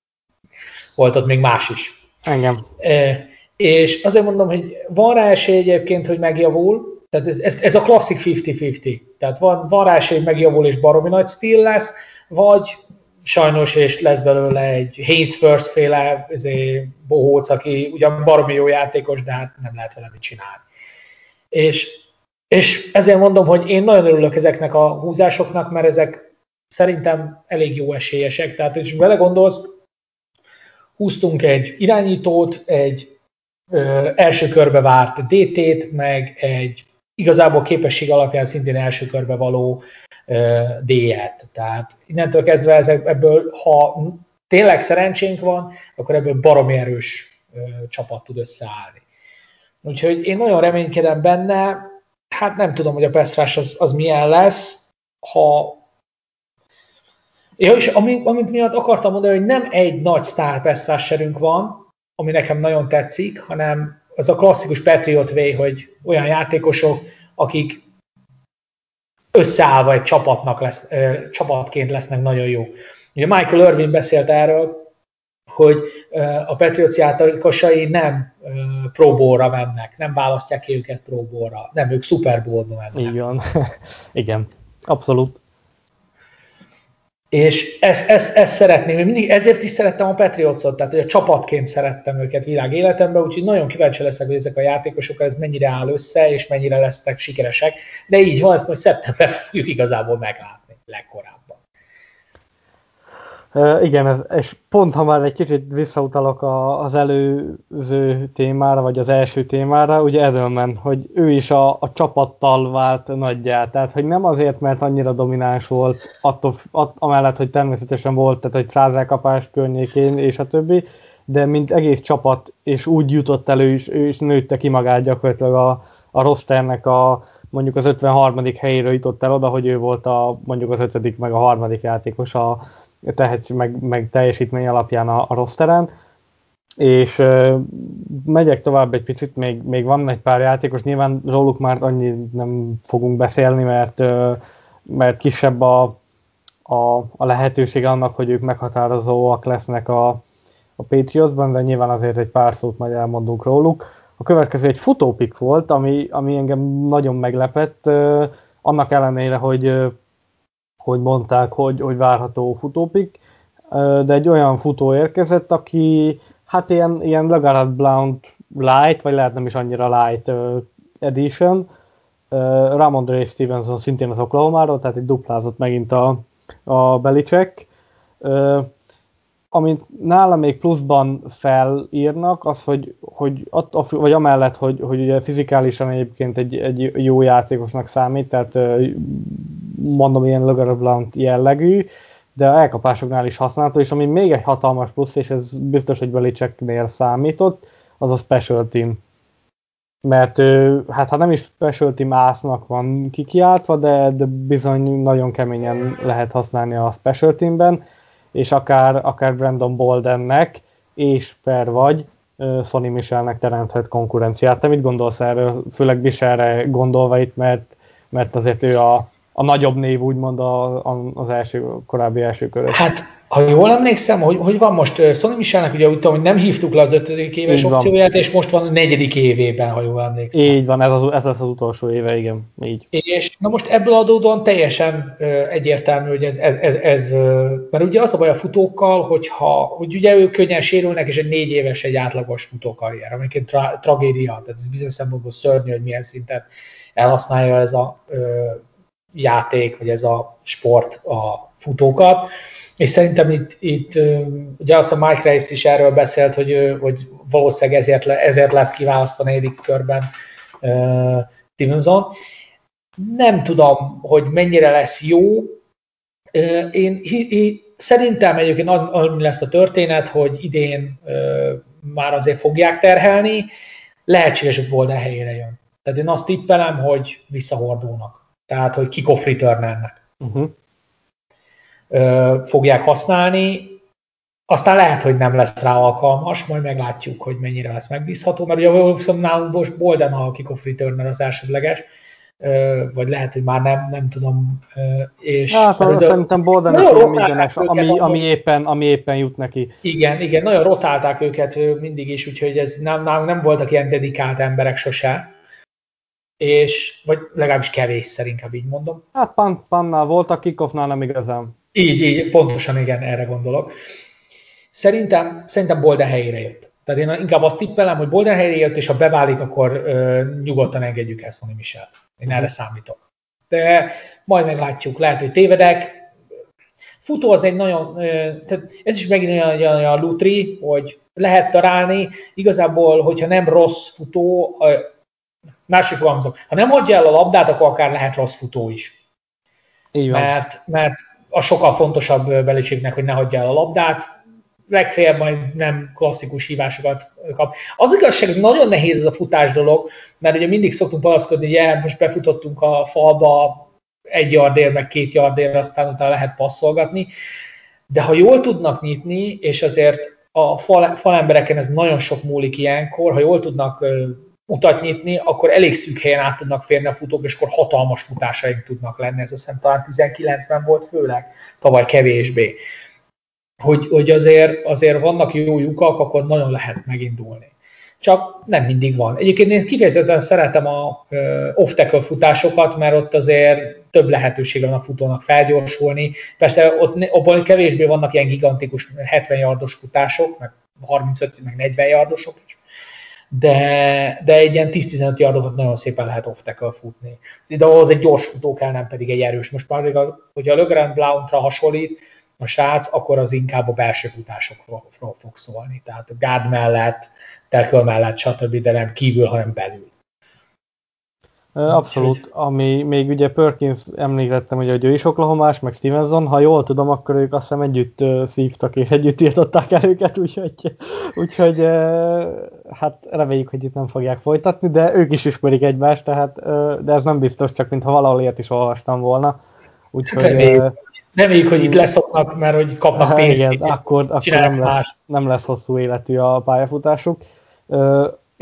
volt ott még más is. Engem. E, és azért mondom, hogy van rá esély egyébként, hogy megjavul, tehát ez, ez, ez a klasszik 50-50. Tehát van, van rá esély, hogy megjavul és baromi nagy stíl lesz, vagy sajnos, és lesz belőle egy Hayes First féle bohóc, aki ugyan baromi jó játékos, de hát nem lehet vele mit csinálni. És és ezért mondom, hogy én nagyon örülök ezeknek a húzásoknak, mert ezek szerintem elég jó esélyesek. Tehát, és vele gondolsz, húztunk egy irányítót, egy ö, első körbe várt DT-t, meg egy igazából képesség alapján szintén első körbe való D-et. Tehát innentől kezdve ezek, ebből, ha tényleg szerencsénk van, akkor ebből baromi erős csapat tud összeállni. Úgyhogy én nagyon reménykedem benne, hát nem tudom, hogy a Pestrás az, az milyen lesz, ha Ja, és amit, amit miatt akartam mondani, hogy nem egy nagy sztár Pestrásserünk van, ami nekem nagyon tetszik, hanem az a klasszikus Patriot Way, hogy olyan játékosok, akik összeállva egy csapatnak lesz, ö, csapatként lesznek nagyon jó. Ugye Michael Irvin beszélt erről, hogy a Patriots játékosai nem Pro Bowl-ra mennek, nem választják ki őket Pro Bowl-ra, nem, ők Super Bowl-ba mennek. Van. <laughs> Igen, abszolút. És ezt, ezt, ezt szeretném, én mindig ezért is szerettem a Patriotsot, tehát hogy a csapatként szerettem őket világ életemben, úgyhogy nagyon kíváncsi leszek, hogy ezek a játékosok ez mennyire áll össze, és mennyire lesznek sikeresek, de így van, ezt majd szeptember fogjuk igazából meglátni legkorábban. Igen, ez, és pont ha már egy kicsit visszautalok a, az előző témára, vagy az első témára, ugye Edelman, hogy ő is a, a csapattal vált nagyjá, tehát hogy nem azért, mert annyira domináns volt, attól, att, amellett, hogy természetesen volt, tehát hogy százelkapás környékén és a többi, de mint egész csapat, és úgy jutott elő, és ő is nőtte ki magát gyakorlatilag a, a rosternek a mondjuk az 53. helyéről jutott el oda, hogy ő volt a mondjuk az 5. meg a harmadik játékos a, tehetség, meg, meg teljesítmény alapján a, a rosteren. És uh, megyek tovább egy picit, még, még van egy pár játékos, nyilván róluk már annyi nem fogunk beszélni, mert, uh, mert kisebb a, a, a lehetőség annak, hogy ők meghatározóak lesznek a, a Patriotsban, de nyilván azért egy pár szót majd elmondunk róluk. A következő egy futópik volt, ami, ami engem nagyon meglepett, uh, annak ellenére, hogy hogy mondták, hogy, hogy várható futópik, de egy olyan futó érkezett, aki hát ilyen, ilyen legalább Blount light, vagy lehet nem is annyira light edition, Ramondre Stevenson szintén az Oklahoma-ról, tehát egy duplázott megint a, a Belicek. Amit nála még pluszban felírnak, az, hogy, hogy att, vagy amellett, hogy, hogy ugye fizikálisan egyébként egy, egy jó játékosnak számít, tehát mondom ilyen Blount jellegű, de elkapásoknál is használható, és ami még egy hatalmas plusz, és ez biztos, hogy Belicseknél számított, az a special team. Mert hát ha nem is special team ásznak van kikiáltva, de, de bizony nagyon keményen lehet használni a special teamben, és akár, akár Brandon Boldennek, és per vagy, Sonny Michelnek teremthet konkurenciát. Te mit gondolsz erről, főleg Michelre gondolva itt, mert, mert azért ő a, a nagyobb név, úgymond a, a, az első, korábbi első körös. Hát, ha jól emlékszem, hogy, hogy van most Sonny Michelnek, ugye úgy tudom, hogy nem hívtuk le az ötödik éves így opcióját, van. és most van a negyedik évében, ha jól emlékszem. Így van, ez, az, ez lesz az utolsó éve, igen, így. És na most ebből adódóan teljesen egyértelmű, hogy ez, ez, ez, ez mert ugye az a baj a futókkal, hogyha, hogy ugye ők könnyen sérülnek, és egy négy éves egy átlagos futókarrier, amiket tra- tragédia, tehát ez bizonyos szempontból szörnyű, hogy milyen szinten elhasználja ez a uh, játék, vagy ez a sport a futókat. És szerintem itt, itt ugye azt a Mike Rice is erről beszélt, hogy, hogy valószínűleg ezért, ezért lett kiválasztva negyedik körben uh, Stevenson. Nem tudom, hogy mennyire lesz jó. Uh, én, én szerintem egyébként annyi lesz a történet, hogy idén uh, már azért fogják terhelni, lehetséges, hogy Bolden helyére jön. Tehát én azt tippelem, hogy visszahordulnak tehát hogy kick-off returnernek uh-huh. fogják használni. Aztán lehet, hogy nem lesz rá alkalmas, majd meglátjuk, hogy mennyire lesz megbízható, mert ugye viszont nálunk most Bolden a kick-off returner az elsődleges, vagy lehet, hogy már nem, nem tudom. És hát, mert szerintem Bolden az ami, ami, éppen, ami éppen jut neki. Igen, igen, nagyon rotálták őket mindig is, úgyhogy ez nem, nem, nem voltak ilyen dedikált emberek sose és, vagy legalábbis kevésszer, inkább így mondom. Hát pan, Pannál voltak, kickoffnál nem igazán. Így, így, pontosan igen, erre gondolok. Szerintem, szerintem Bolden helyére jött. Tehát én inkább azt tippelem, hogy Bolden helyére jött, és ha beválik, akkor ö, nyugodtan engedjük el Sonny Michel. Én erre számítok. De majd meglátjuk, lehet, hogy tévedek. Futó az egy nagyon, ö, tehát ez is megint olyan, olyan, olyan lutri, hogy lehet találni. Igazából, hogyha nem rossz futó, Másik fogalmazok, ha nem hagyja el a labdát, akkor akár lehet rossz futó is. Így van. Mert, mert a sokkal fontosabb belicségnek, hogy ne hagyja el a labdát, legfeljebb majd nem klasszikus hívásokat kap. Az igazság, hogy nagyon nehéz ez a futás dolog, mert ugye mindig szoktunk palaszkodni, hogy ja, most befutottunk a falba egy yardér, meg két yardér, aztán utána lehet passzolgatni. De ha jól tudnak nyitni, és azért a fal, falembereken ez nagyon sok múlik ilyenkor, ha jól tudnak utat nyitni, akkor elég szűk helyen át tudnak férni a futók, és akkor hatalmas futásaink tudnak lenni. Ez azt hiszem talán 19-ben volt főleg, tavaly kevésbé. Hogy, hogy azért, azért vannak jó lyukak, akkor nagyon lehet megindulni. Csak nem mindig van. Egyébként én kifejezetten szeretem a off-tackle futásokat, mert ott azért több lehetőség van a futónak felgyorsulni. Persze ott abban kevésbé vannak ilyen gigantikus 70 yardos futások, meg 35, meg 40 yardosok is de, de egy ilyen 10-15 yardokat nagyon szépen lehet off futni. De ahhoz egy gyors futó kell, nem pedig egy erős. Most már, hogyha a Legrand Blount-ra hasonlít, a srác, akkor az inkább a belső futásokról fog szólni. Tehát a gád mellett, terköl mellett, stb., de nem kívül, hanem belül. Abszolút, ami még ugye Perkins említettem, hogy ő is oklahomás, meg Stevenson, ha jól tudom, akkor ők azt hiszem együtt szívtak és együtt írtották el őket, <laughs> úgyhogy, úgyhogy hát reméljük, hogy itt nem fogják folytatni, de ők is ismerik egymást, tehát, de ez nem biztos, csak mintha valahol ilyet is olvastam volna. Úgyhogy, reméljük, reméljük, hogy itt leszoknak, mert hogy itt kapnak <laughs> pénzt. Igen, akkor, akkor nem, lesz, nem lesz hosszú életű a pályafutásuk.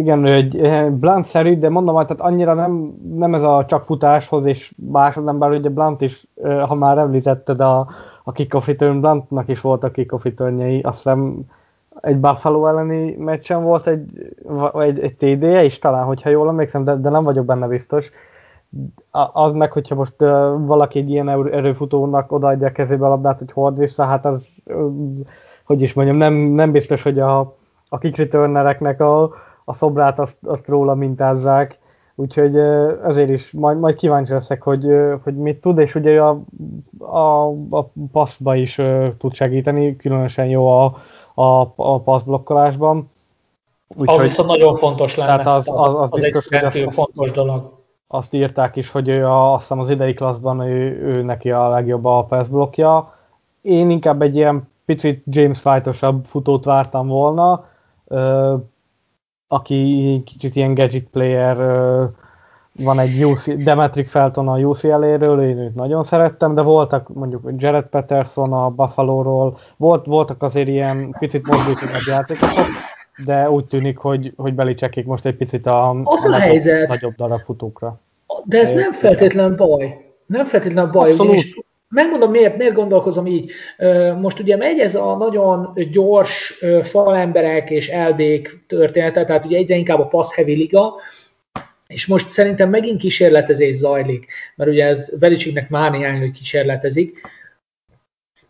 Igen, ő egy Blunt-szerű, de mondom, hogy tehát annyira nem, nem ez a csak futáshoz, és másodember, ugye Blunt is, ha már említetted a, a kick-off return, Bluntnak is voltak kick-off azt hiszem egy Buffalo elleni meccsen volt egy, egy, egy TD-je is talán, hogyha jól emlékszem, de, de nem vagyok benne biztos. Az meg, hogyha most uh, valaki egy ilyen erőfutónak odaadja a kezébe a labdát, hogy hord vissza, hát az, uh, hogy is mondjam, nem, nem biztos, hogy a, a kick a, a szobrát azt, azt róla mintázzák, úgyhogy ezért is majd, majd kíváncsi leszek, hogy, hogy mit tud, és ugye a, a, a passzba is tud segíteni, különösen jó a, a, a passzblokkolásban. Úgy, az viszont nagyon fontos lenne. Tehát az, az, az, az biztos, egy hogy azt, fontos dolog. Azt írták is, hogy ő a, azt hiszem az idei klasszban ő, ő neki a legjobb a passzblokja. Én inkább egy ilyen picit James Fight-osabb futót vártam volna aki kicsit ilyen gadget player, van egy UC, Demetric Felton a UCLA-ről, én őt nagyon szerettem, de voltak mondjuk Jared Peterson a Buffalo-ról, volt, voltak azért ilyen picit mozdítóbb játékosok, de úgy tűnik, hogy, hogy Belicsekik most egy picit a, az a, a helyzet. nagyobb darab futókra. De ez nem feltétlen baj. Nem feltétlen baj. Abszolút. Ugyanis Megmondom, miért, miért gondolkozom így. Most ugye megy ez a nagyon gyors falemberek és elbék története, tehát ugye egyre inkább a pass heavy liga, és most szerintem megint kísérletezés zajlik, mert ugye ez Belicsiknek mániány, hogy kísérletezik,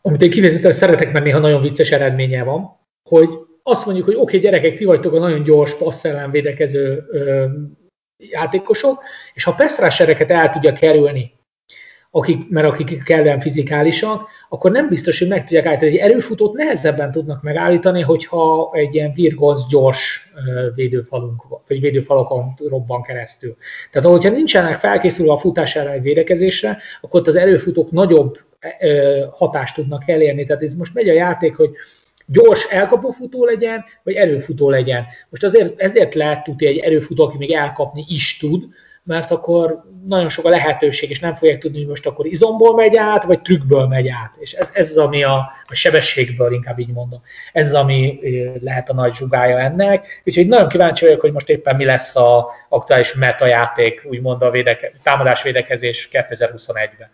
amit én kifejezetten szeretek, mert néha nagyon vicces eredménye van, hogy azt mondjuk, hogy oké, okay, gyerekek, ti vagytok a nagyon gyors passz ellen védekező ö, játékosok, és ha passzrásereket el tudja kerülni akik, mert akik kellően fizikálisak, akkor nem biztos, hogy meg tudják állítani. Egy erőfutót nehezebben tudnak megállítani, hogyha egy ilyen virgonz gyors védőfalunk, vagy védőfalakon robban keresztül. Tehát ahogyha nincsenek felkészülve a futás ellen védekezésre, akkor ott az erőfutók nagyobb hatást tudnak elérni. Tehát ez most megy a játék, hogy gyors elkapófutó legyen, vagy erőfutó legyen. Most azért ezért lehet tudni egy erőfutó, aki még elkapni is tud, mert akkor nagyon sok a lehetőség, és nem fogják tudni, hogy most akkor izomból megy át, vagy trükkből megy át. És ez, ez az, ami a, a sebességből, inkább így mondom. Ez az, ami lehet a nagy zsugája ennek. Úgyhogy nagyon kíváncsi vagyok, hogy most éppen mi lesz a aktuális metajáték, úgymond a védeke, támadás-védekezés 2021-ben.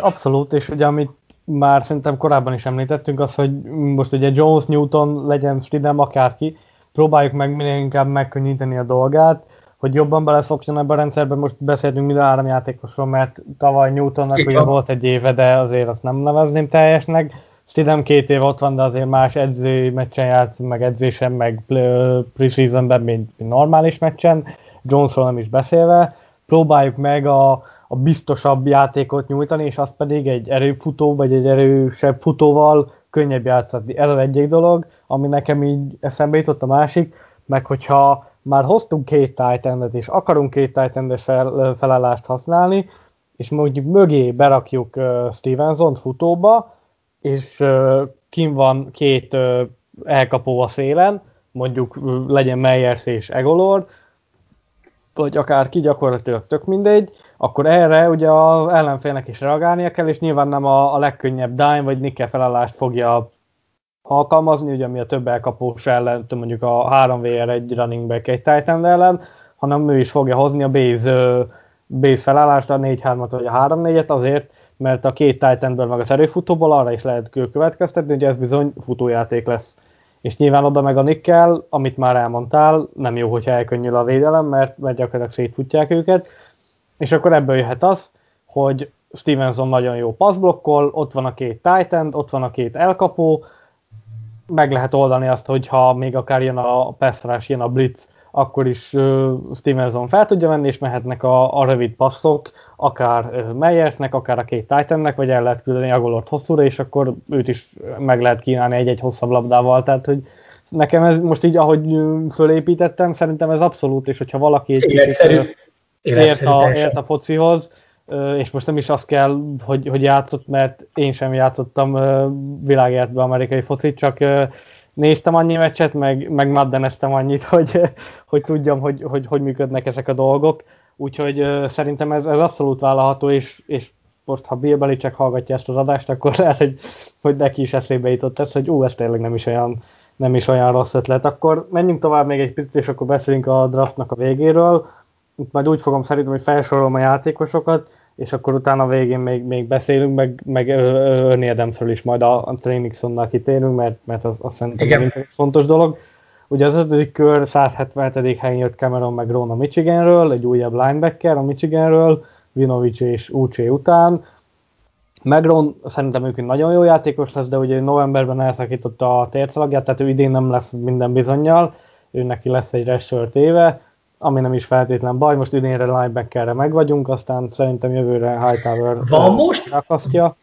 Abszolút, és ugye amit már szerintem korábban is említettünk, az, hogy most ugye Jones, Newton, legyen Stidham, akárki, próbáljuk meg minél inkább megkönnyíteni a dolgát, hogy jobban beleszokjon ebbe a rendszerbe. Most beszéltünk mind a három játékosról, mert tavaly Newtonnak ugye volt egy éve, de azért azt nem nevezném teljesnek. Stidham két év ott van, de azért más edző meccsen játszik, meg edzésen, meg preseasonben, mint, mint normális meccsen. Jonesról nem is beszélve. Próbáljuk meg a, a biztosabb játékot nyújtani, és azt pedig egy erőfutó, vagy egy erősebb futóval könnyebb játszani. Ez az egyik dolog, ami nekem így eszembe jutott a másik, meg hogyha már hoztunk két titan és akarunk két titan fel, felállást használni, és mondjuk mögé berakjuk uh, Stevenson futóba, és uh, kim van két uh, elkapó a szélen, mondjuk uh, legyen Meyers és Egolord, vagy akár ki gyakorlatilag tök mindegy, akkor erre ugye az ellenfélnek is reagálnia kell, és nyilván nem a, a legkönnyebb dime vagy nickel felállást fogja alkalmazni, ugye ami a több elkapós ellen, mondjuk a 3VR egy running back egy Titan ellen, hanem ő is fogja hozni a base, base felállást, a 4-3-at vagy a 3-4-et azért, mert a két Titanből meg az erőfutóból arra is lehet következtetni, hogy ez bizony futójáték lesz. És nyilván oda meg a nickel, amit már elmondtál, nem jó, hogyha elkönnyül a védelem, mert, mert gyakorlatilag szétfutják őket, és akkor ebből jöhet az, hogy Stevenson nagyon jó passzblokkol, ott van a két Titan, ott van a két elkapó, meg lehet oldani azt, hogyha még akár jön a Pestrás, jön a Blitz, akkor is Stevenson fel tudja venni, és mehetnek a, a rövid passzok, akár Meyersnek, akár a két Titannek, vagy el lehet küldeni Agolort hosszúra, és akkor őt is meg lehet kínálni egy-egy hosszabb labdával, tehát hogy nekem ez most így, ahogy fölépítettem, szerintem ez abszolút, és hogyha valaki egy kicsit ért a, ért a focihoz, és most nem is az kell, hogy, hogy játszott, mert én sem játszottam világértbe amerikai focit, csak néztem annyi meccset, meg, meg maddenestem annyit, <laughs> hogy, hogy tudjam, hogy, hogy hogy működnek ezek a dolgok. Úgyhogy szerintem ez, ez abszolút vállalható, és, és most ha Bill Belichick hallgatja ezt az adást, akkor <laughs> lehet, hogy, hogy neki is eszébe jutott ez, hogy ú, ez tényleg nem is olyan, nem is olyan rossz ötlet. Akkor menjünk tovább még egy picit, és akkor beszélünk a draftnak a végéről. Itt majd úgy fogom szerintem, hogy felsorolom a játékosokat, és akkor utána végén még, még beszélünk, meg, meg Ernie Adamsről is majd a, a Trainixonnal kitérünk, mert, mert az, az szerintem egy fontos dolog. Ugye az ötödik kör 177. helyen jött Cameron McGrone a Michiganről, egy újabb linebacker a Michiganről, Vinovic és Uche után. Megron szerintem ők nagyon jó játékos lesz, de ugye novemberben elszakította a térszalagját, tehát ő idén nem lesz minden bizonyal, ő neki lesz egy redshirt éve, ami nem is feltétlen baj, most idénre linebackerre meg vagyunk, aztán szerintem jövőre Hightower van most, rakasztja.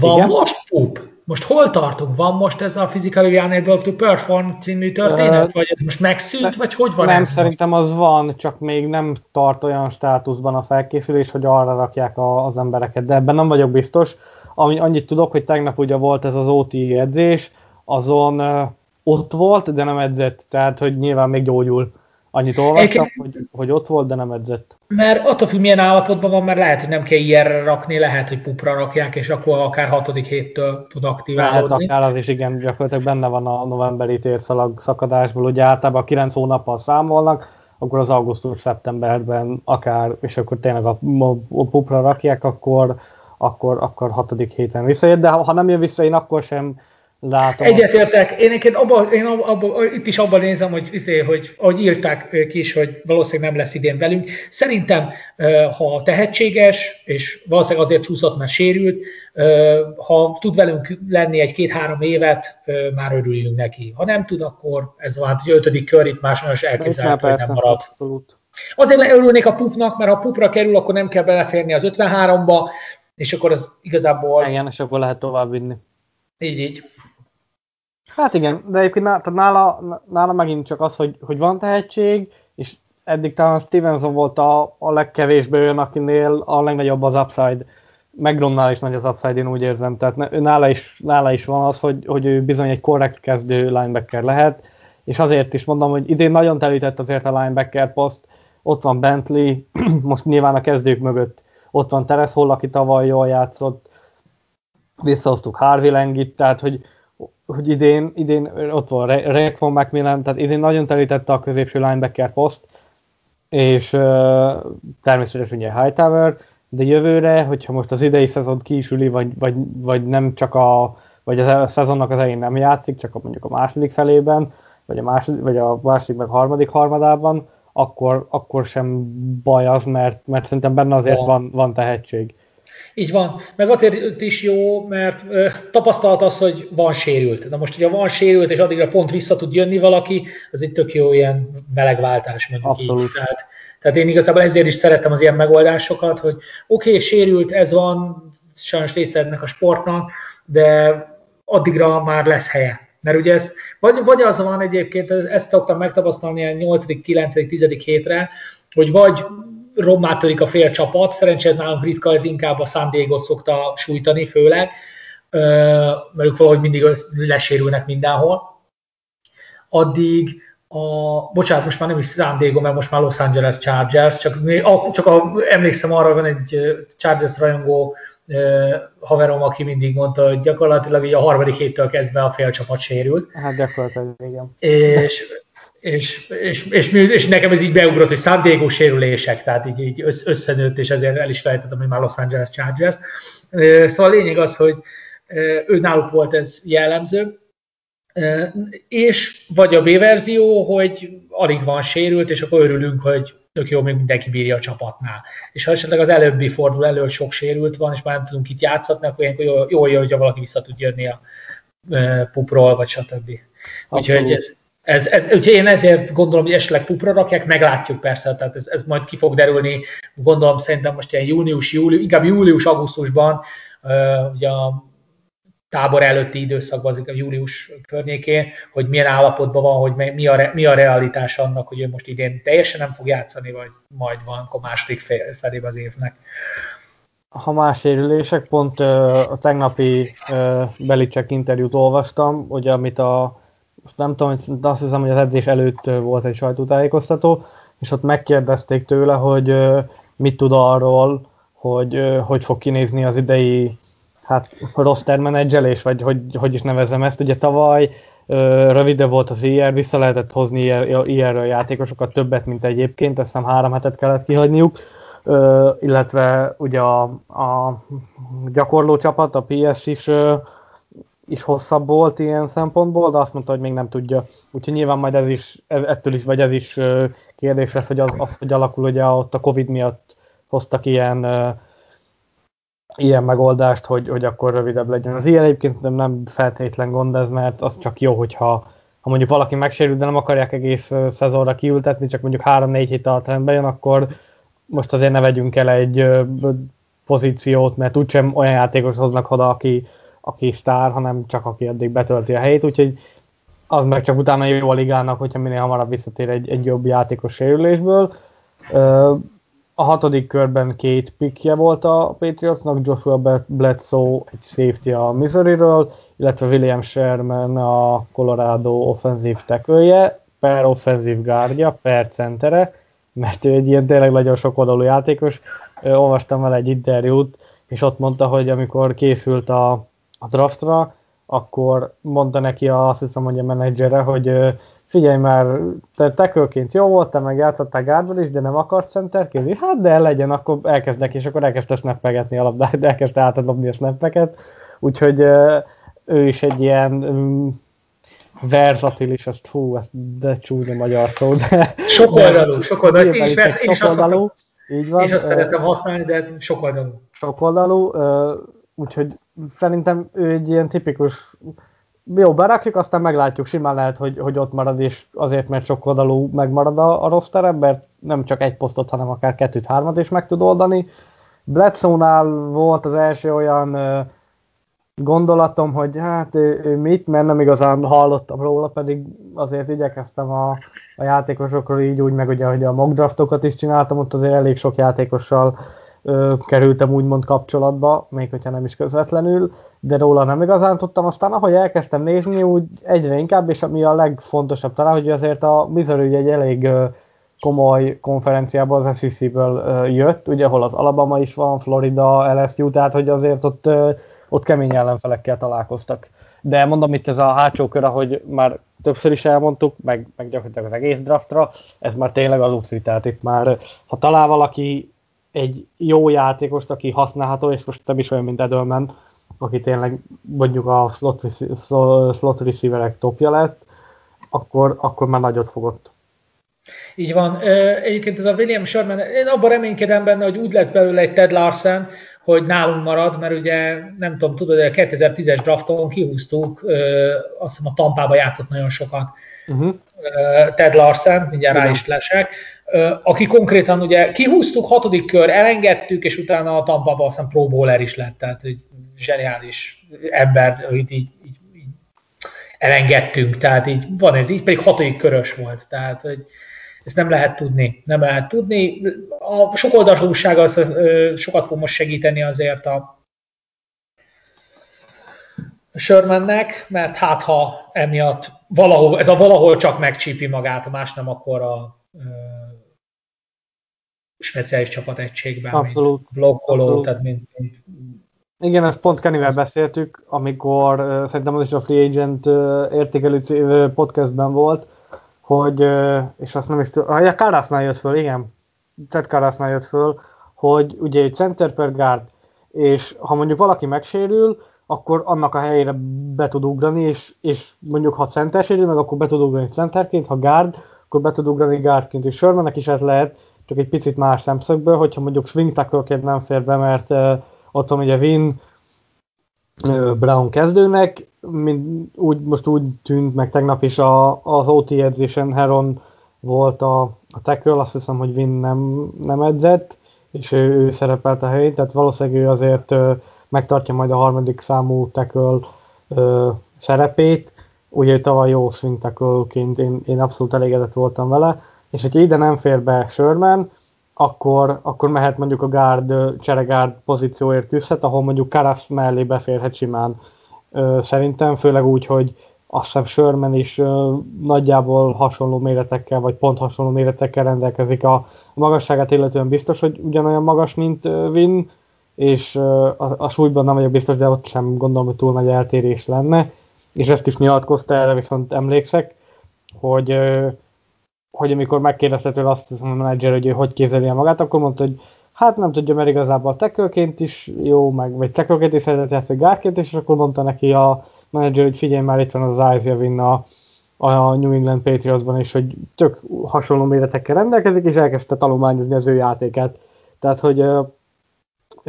Van Igen? most pup? Most hol tartunk? Van most ez a Physically Unable to Perform című történet? Uh, vagy ez most megszűnt, vagy hogy van nem, ez szerintem most? az van, csak még nem tart olyan státuszban a felkészülés, hogy arra rakják a, az embereket, de ebben nem vagyok biztos. Ami, annyit tudok, hogy tegnap ugye volt ez az OT edzés, azon uh, ott volt, de nem edzett, tehát hogy nyilván még gyógyul. Annyit olvastam, hogy, hogy ott volt, de nem edzett. Mert attól függ, milyen állapotban van, mert lehet, hogy nem kell ilyenre rakni, lehet, hogy pupra rakják, és akkor akár hatodik héttől tud aktiválódni. Lehet akár az is, igen, gyakorlatilag benne van a novemberi térszalag szakadásból, ugye általában a 9 hónappal számolnak, akkor az augusztus-szeptemberben akár, és akkor tényleg a, a pupra rakják, akkor, akkor, akkor hatodik héten visszajött, de ha, ha nem jön vissza, én akkor sem Látom. Egyetértek. Én, én, abba, én abba, itt is abban nézem, hogy, izé, hogy ahogy írták ők is, hogy valószínűleg nem lesz idén velünk. Szerintem, ha tehetséges, és valószínűleg azért csúszott, mert sérült, ha tud velünk lenni egy-két-három évet, már örüljünk neki. Ha nem tud, akkor ez van, hogy ötödik kör itt más nagyon elképzelhető, hogy nem marad. Abszolút. Azért örülnék a pupnak, mert ha pupra kerül, akkor nem kell beleférni az 53-ba, és akkor az igazából... Igen, és akkor lehet tovább vinni. Így, így. Hát igen, de egyébként nála, nála, nála megint csak az, hogy, hogy van tehetség, és eddig talán Stevenson volt a, a legkevésbé olyan, akinél a legnagyobb az upside. Megronnál is nagy az upside, én úgy érzem. Tehát nála is, nála is van az, hogy, hogy ő bizony egy korrekt kezdő linebacker lehet, és azért is mondom, hogy idén nagyon telített azért a linebacker poszt, ott van Bentley, <clears throat> most nyilván a kezdők mögött ott van Teres Hall, aki tavaly jól játszott, visszahoztuk Harvey Langit, tehát hogy, hogy idén, idén ott van Rick von Macmillan, tehát idén nagyon telítette a középső linebacker poszt, és uh, természetesen ugye Hightower, de jövőre, hogyha most az idei szezon kiisüli, vagy, vagy, vagy nem csak a, vagy a szezonnak az elején nem játszik, csak a, mondjuk a második felében, vagy a második, vagy a második meg harmadik harmadában, akkor, akkor sem baj az, mert, mert szerintem benne azért van, van tehetség. Így van, meg azért is jó, mert ö, tapasztalt az, hogy van sérült. Na most, hogyha van sérült, és addigra pont vissza tud jönni valaki, az egy tök jó ilyen melegváltás, mondjuk Abszolút. így. Tehát, tehát én igazából ezért is szeretem az ilyen megoldásokat, hogy oké, okay, sérült, ez van, sajnos része ennek a sportnak, de addigra már lesz helye. Mert ugye ez, vagy, vagy az van egyébként, ezt szoktam megtapasztalni a 8., 9., 10. hétre, hogy vagy rommá törik a fél csapat, szerencsé ez nálunk ritka, ez inkább a San Diego szokta sújtani főleg, mert ők valahogy mindig lesérülnek mindenhol. Addig a, bocsánat, most már nem is San Diego, mert most már Los Angeles Chargers, csak, csak a, emlékszem arra, van egy Chargers rajongó haverom, aki mindig mondta, hogy gyakorlatilag így a harmadik héttől kezdve a fél csapat sérült. Hát gyakorlatilag, igen. És és, és, és, és, nekem ez így beugrott, hogy San Diego sérülések, tehát így, így összenőtt, és ezért el is felejtettem, hogy már Los Angeles Chargers. Szóval a lényeg az, hogy ő náluk volt ez jellemző, és vagy a B verzió, hogy alig van sérült, és akkor örülünk, hogy tök jó, még mindenki bírja a csapatnál. És ha esetleg az előbbi fordul elő, sok sérült van, és már nem tudunk itt játszatni, akkor ilyenkor jó, jó, hogyha valaki vissza tud jönni a pupról, vagy stb. Úgyhogy ez, Ez, ez, úgyhogy én ezért gondolom, hogy esetleg pupra rakják, meglátjuk persze, tehát ez, ez majd ki fog derülni, gondolom szerintem most ilyen június, július, inkább július-augusztusban, ugye a tábor előtti időszakban, az a július környékén, hogy milyen állapotban van, hogy mi a, mi a realitás annak, hogy ő most idén teljesen nem fog játszani, vagy majd van akkor második felében az évnek. Ha más sérülések, pont a tegnapi Belicek interjút olvastam, ugye amit a most nem tudom, de azt hiszem, hogy az edzés előtt volt egy sajtótájékoztató, és ott megkérdezték tőle, hogy mit tud arról, hogy hogy fog kinézni az idei hát roster menedzselés, vagy hogy, hogy is nevezem ezt. Ugye tavaly rövide volt az IR, vissza lehetett hozni IR-ről játékosokat többet, mint egyébként, azt hiszem három hetet kellett kihagyniuk, illetve ugye a, a gyakorló csapat, a PS is, is hosszabb volt ilyen szempontból, de azt mondta, hogy még nem tudja. Úgyhogy nyilván majd ez is, ettől is, vagy ez is kérdés lesz, hogy az, az hogy alakul, ugye ott a Covid miatt hoztak ilyen ilyen megoldást, hogy, hogy akkor rövidebb legyen. Az ilyen egyébként nem, feltétlen gond ez, mert az csak jó, hogyha ha mondjuk valaki megsérül, de nem akarják egész szezonra kiültetni, csak mondjuk 3-4 hét alatt rendbe jön, akkor most azért ne vegyünk el egy pozíciót, mert úgysem olyan játékos hoznak oda, aki, aki sztár, hanem csak aki eddig betölti a helyét, úgyhogy az meg csak utána jó a ligának, hogyha minél hamarabb visszatér egy, egy jobb játékos sérülésből. A hatodik körben két pikje volt a Patriotsnak, Joshua Bledsoe egy safety a Missouri-ről, illetve William Sherman a Colorado offenzív tekője, per offenzív gárdja, per centere, mert ő egy ilyen tényleg nagyon sok oldalú játékos. Olvastam vele egy interjút, és ott mondta, hogy amikor készült a, a draftra, akkor mondta neki azt hiszem, hogy a menedzsere, hogy figyelj már, te tekölként jó volt, te meg játszottál gárdban is, de nem akarsz centerként? Hát de legyen, akkor elkezdek, és akkor elkezdte snappegetni a labdát, <laughs> de elkezdte átadobni a snappeket, úgyhogy ő is egy ilyen um, versatilis, azt hú, ezt de csúnya magyar szó, de... Sokoldalú, sokoldalú, ezt én is, én is azt, így van. És azt szeretem használni, de sokoldalú. Sokoldalú, úgyhogy szerintem ő egy ilyen tipikus jó, berakjuk, aztán meglátjuk, simán lehet, hogy, hogy ott marad, és azért, mert sok oldalú megmarad a, a roster, mert nem csak egy posztot, hanem akár kettőt, hármat is meg tud oldani. Bledsoe-nál volt az első olyan gondolatom, hogy hát ő, ő mit, mert nem igazán hallottam róla, pedig azért igyekeztem a, a játékosokról így úgy, meg ugye, hogy a mock draftokat is csináltam, ott azért elég sok játékossal kerültem úgymond kapcsolatba, még hogyha nem is közvetlenül, de róla nem igazán tudtam. Aztán ahogy elkezdtem nézni, úgy egyre inkább, és ami a legfontosabb talán, hogy azért a Missouri egy elég komoly konferenciában az SEC-ből jött, ugye, ahol az Alabama is van, Florida, LSU, tehát hogy azért ott, ott kemény ellenfelekkel találkoztak. De mondom itt ez a hátsó kör, ahogy már többször is elmondtuk, meg, meg gyakorlatilag az egész draftra, ez már tényleg az útri, tehát itt már, ha talál valaki egy jó játékost, aki használható, és most nem is olyan, mint Edelman, aki tényleg mondjuk a slot, slot receiverek topja lett, akkor, akkor már nagyot fogott. Így van. Egyébként ez a William Sherman, én abban reménykedem benne, hogy úgy lesz belőle egy Ted Larsen, hogy nálunk marad, mert ugye nem tudom, tudod, hogy a 2010-es drafton kihúztuk, azt hiszem a Tampába játszott nagyon sokat. Uh-huh. Ted Larsen, mindjárt rá is lesek, aki konkrétan ugye kihúztuk, hatodik kör, elengedtük, és utána a Tampa aztán Pro Bowler is lett, tehát egy zseniális ember, hogy így, így, így elengedtünk, tehát így van ez így, pedig hatodik körös volt, tehát hogy ezt nem lehet tudni, nem lehet tudni. A sok oldalúság az sokat fog most segíteni azért a Sörmennek, mert hát ha emiatt valahol, ez a valahol csak megcsípi magát, más nem akkor a speciális csapategységben, Abszolút. mint blokkoló, Abszolút. tehát mint, mint igen, ezt pont Kennyvel beszéltük, amikor uh, szerintem az is a Free Agent uh, értékelő uh, podcastben volt, hogy, uh, és azt nem is tudom, ah, ja, Karasznál jött föl, igen, Ted Karasznál jött föl, hogy ugye egy center per guard, és ha mondjuk valaki megsérül, akkor annak a helyére be tud ugrani, és, és mondjuk ha center sérül meg, akkor be tud ugrani centerként, ha guard, akkor be tud ugrani guardként, és Shermannek is ez lehet, csak egy picit más szemszögből, hogyha mondjuk swing tackle nem fér be, mert uh, ott van ugye Vin, Brown kezdőnek, mint úgy, most úgy tűnt meg tegnap is a, az OT edzésen Heron volt a, a tackle, azt hiszem, hogy Vin nem, nem edzett, és ő, ő szerepelt a helyén, tehát valószínűleg ő azért ö, megtartja majd a harmadik számú tackle ö, szerepét. Ugye tavaly jó swing tackle-ként én, én abszolút elégedett voltam vele, és hogyha ide nem fér be Sherman, akkor, akkor mehet mondjuk a guard, cseregárd pozícióért küzdhet, ahol mondjuk Karasz mellé beférhet simán. Szerintem, főleg úgy, hogy azt hiszem Sherman is nagyjából hasonló méretekkel, vagy pont hasonló méretekkel rendelkezik a, magasságát, illetően biztos, hogy ugyanolyan magas, mint ö, Vin, és a, a súlyban nem vagyok biztos, de ott sem gondolom, hogy túl nagy eltérés lenne, és ezt is nyilatkozta, erre viszont emlékszek, hogy hogy amikor megkérdezte tőle azt a menedzser, hogy ő hogy képzeli el magát, akkor mondta, hogy hát nem tudja, mert igazából tekölként is jó, meg vagy tekölként is szeretett játszani, gárként és akkor mondta neki a menedzser, hogy figyelj már, itt van az Isaiah Win a, a New England Patriotsban is, hogy tök hasonló méretekkel rendelkezik, és elkezdte talományozni az ő játékát. Tehát, hogy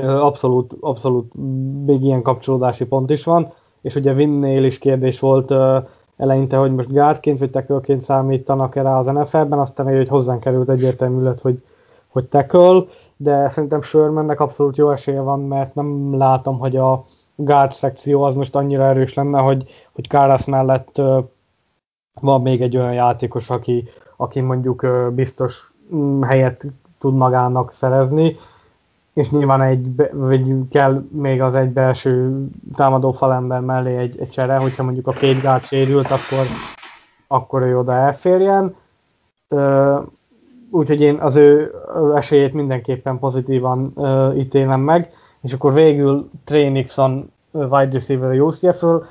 abszolút, abszolút még ilyen kapcsolódási pont is van, és ugye Winnél is kérdés volt eleinte, hogy most gárdként vagy tekölként számítanak-e rá az NFL-ben, aztán hogy hozzánk került egyértelmű lett, hogy, hogy teköl, de szerintem Shermannek abszolút jó esélye van, mert nem látom, hogy a guard szekció az most annyira erős lenne, hogy, hogy Kárász mellett van még egy olyan játékos, aki, aki mondjuk biztos um, helyet tud magának szerezni, és nyilván egy, vagy kell még az egy belső támadó falember mellé egy, egy csere, hogyha mondjuk a két gát sérült, akkor, akkor ő oda elférjen. Úgyhogy én az ő esélyét mindenképpen pozitívan ítélem meg, és akkor végül Trey Nixon wide receiver UCF-ről.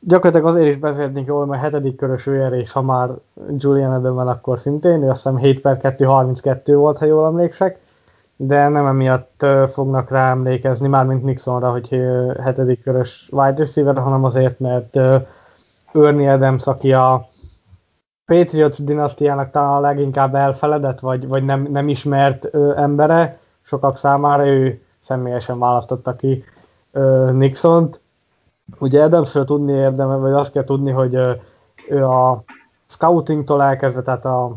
Gyakorlatilag azért is beszélnék jól, mert hetedik körös ő és ha már Julian Edelman, akkor szintén, ő azt hiszem 7 per 2, 32 volt, ha jól emlékszek de nem emiatt fognak rá emlékezni, mármint Nixonra, hogy hetedik körös wide receiver, hanem azért, mert Ernie Adams, aki a Patriots dinasztiának talán a leginkább elfeledett, vagy, vagy nem, nem ismert embere, sokak számára ő személyesen választotta ki ö, Nixont. Ugye Adamsről tudni érdemel, vagy azt kell tudni, hogy ő a scoutingtól elkezdve, tehát a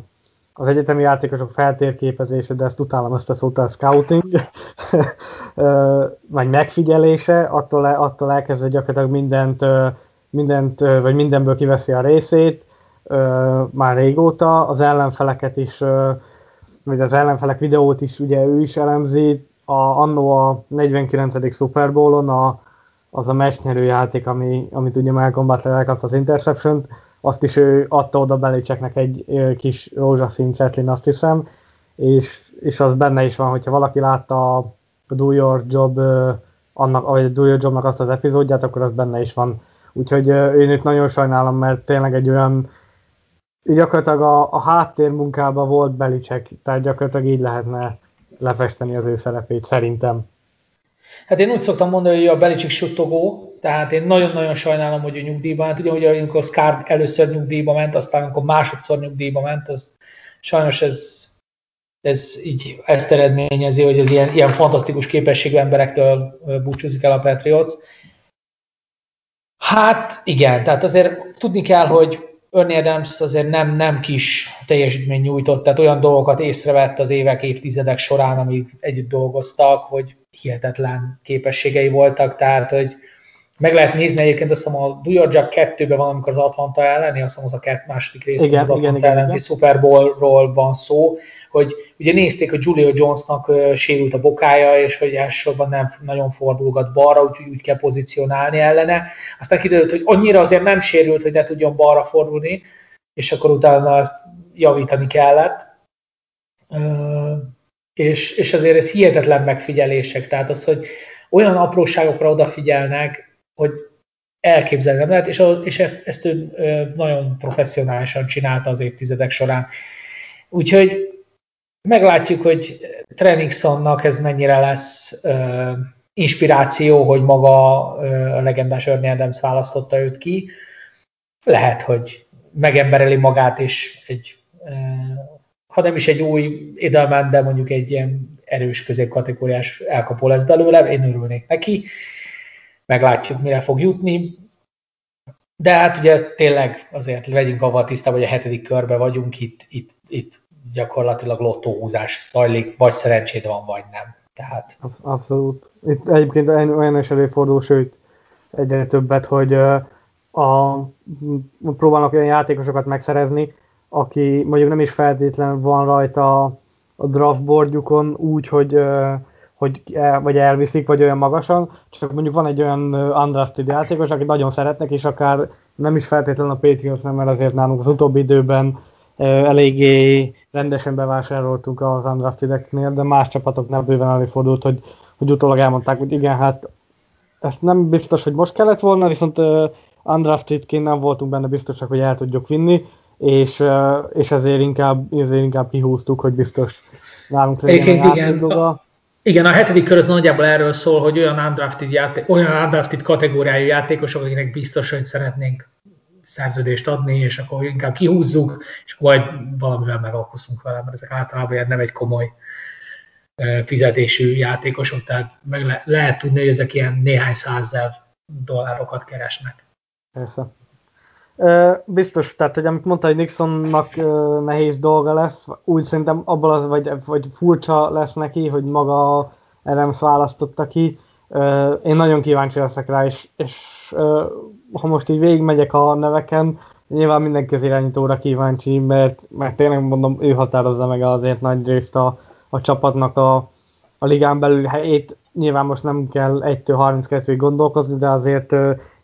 az egyetemi játékosok feltérképezése, de ezt utálom ezt a scouting, <laughs> vagy megfigyelése, attól, attól elkezdve gyakorlatilag mindent, mindent, vagy mindenből kiveszi a részét, már régóta, az ellenfeleket is, vagy az ellenfelek videót is ugye ő is elemzi, a, annó a 49. Super Bowl-on a, az a mesnyerő játék, ami, amit ugye Malcolm Butler elkapta az interception azt is ő adta oda Belicseknek egy kis rózsaszín csetlin, azt hiszem, és, és az benne is van, hogyha valaki látta a Do Your Job, annak, vagy Do Your Jobnak azt az epizódját, akkor az benne is van. Úgyhogy én itt nagyon sajnálom, mert tényleg egy olyan, gyakorlatilag a, a háttérmunkában volt Belicek, tehát gyakorlatilag így lehetne lefesteni az ő szerepét, szerintem. Hát én úgy szoktam mondani, hogy a Belicik suttogó, tehát én nagyon-nagyon sajnálom, hogy ő nyugdíjba ment. Ugye, hogy amikor Scar először nyugdíjba ment, aztán amikor másodszor nyugdíjba ment, az sajnos ez, ez így ezt eredményezi, hogy az ilyen, ilyen fantasztikus képességű emberektől búcsúzik el a Patriots. Hát igen, tehát azért tudni kell, hogy Ernie Adams azért nem, nem kis teljesítmény nyújtott, tehát olyan dolgokat észrevett az évek, évtizedek során, amíg együtt dolgoztak, hogy hihetetlen képességei voltak, tehát hogy meg lehet nézni egyébként, azt hiszem a Do Your Job 2-ben van, amikor az Atlanta elleni, azt hiszem az a kett, második rész, igen, az Atlanta igen, elleni igen. Super Bowl-ról van szó, hogy ugye nézték, hogy Julio Jonesnak sérült a bokája, és hogy elsősorban nem nagyon fordulgat balra, úgyhogy úgy kell pozícionálni ellene. Aztán kiderült, hogy annyira azért nem sérült, hogy ne tudjon balra fordulni, és akkor utána ezt javítani kellett. És, és azért ez hihetetlen megfigyelések, tehát az, hogy olyan apróságokra odafigyelnek, hogy elképzelni nem lehet, és, és ezt, ezt ő nagyon professzionálisan csinálta az évtizedek során. Úgyhogy meglátjuk, hogy Trenixonnak ez mennyire lesz uh, inspiráció, hogy maga uh, a legendás Ernie Adams választotta őt ki. Lehet, hogy megembereli magát, és egy, uh, ha nem is egy új Edelman, de mondjuk egy ilyen erős középkategóriás elkapó lesz belőle, én örülnék neki. Meglátjuk, mire fog jutni. De hát ugye tényleg azért vegyünk avval tisztában, hogy a hetedik körbe vagyunk, itt, itt, itt gyakorlatilag lottóhúzás zajlik, vagy szerencséd van, vagy nem. Tehát... Abszolút. Itt egyébként olyan is előfordul, sőt, egyre többet, hogy a, próbálnak olyan játékosokat megszerezni, aki mondjuk nem is feltétlenül van rajta a draftboardjukon úgy, hogy, hogy el, vagy elviszik, vagy olyan magasan, csak mondjuk van egy olyan undrafted játékos, akit nagyon szeretnek, és akár nem is feltétlenül a Patriots, nem, mert azért nálunk az utóbbi időben eléggé rendesen bevásároltunk az undraftedeknél, de más csapatoknál bőven előfordult, hogy, hogy utólag elmondták, hogy igen, hát ezt nem biztos, hogy most kellett volna, viszont undraftedként nem voltunk benne biztosak, hogy el tudjuk vinni, és, és ezért, inkább, ezért inkább kihúztuk, hogy biztos nálunk legyen a igen, igen, a hetedik kör az nagyjából erről szól, hogy olyan undrafted, játék, olyan undrafted kategóriájú játékosok, akiknek biztos, hogy szeretnénk szerződést adni, és akkor inkább kihúzzuk, és majd valamivel megalkuszunk vele, mert ezek általában nem egy komoly fizetésű játékosok, tehát meg le, lehet tudni, hogy ezek ilyen néhány százezer dollárokat keresnek. Persze. Biztos, tehát, hogy amit mondta, hogy Nixonnak nehéz dolga lesz, úgy szerintem abból az, vagy, vagy furcsa lesz neki, hogy maga Adams választotta ki. Én nagyon kíváncsi leszek rá, és, és ha most így végigmegyek a neveken, nyilván mindenki az irányítóra kíváncsi, mert, mert tényleg mondom, ő határozza meg azért nagy részt a, a csapatnak a, a ligán belül helyét. Nyilván most nem kell 1-től 32-ig gondolkozni, de azért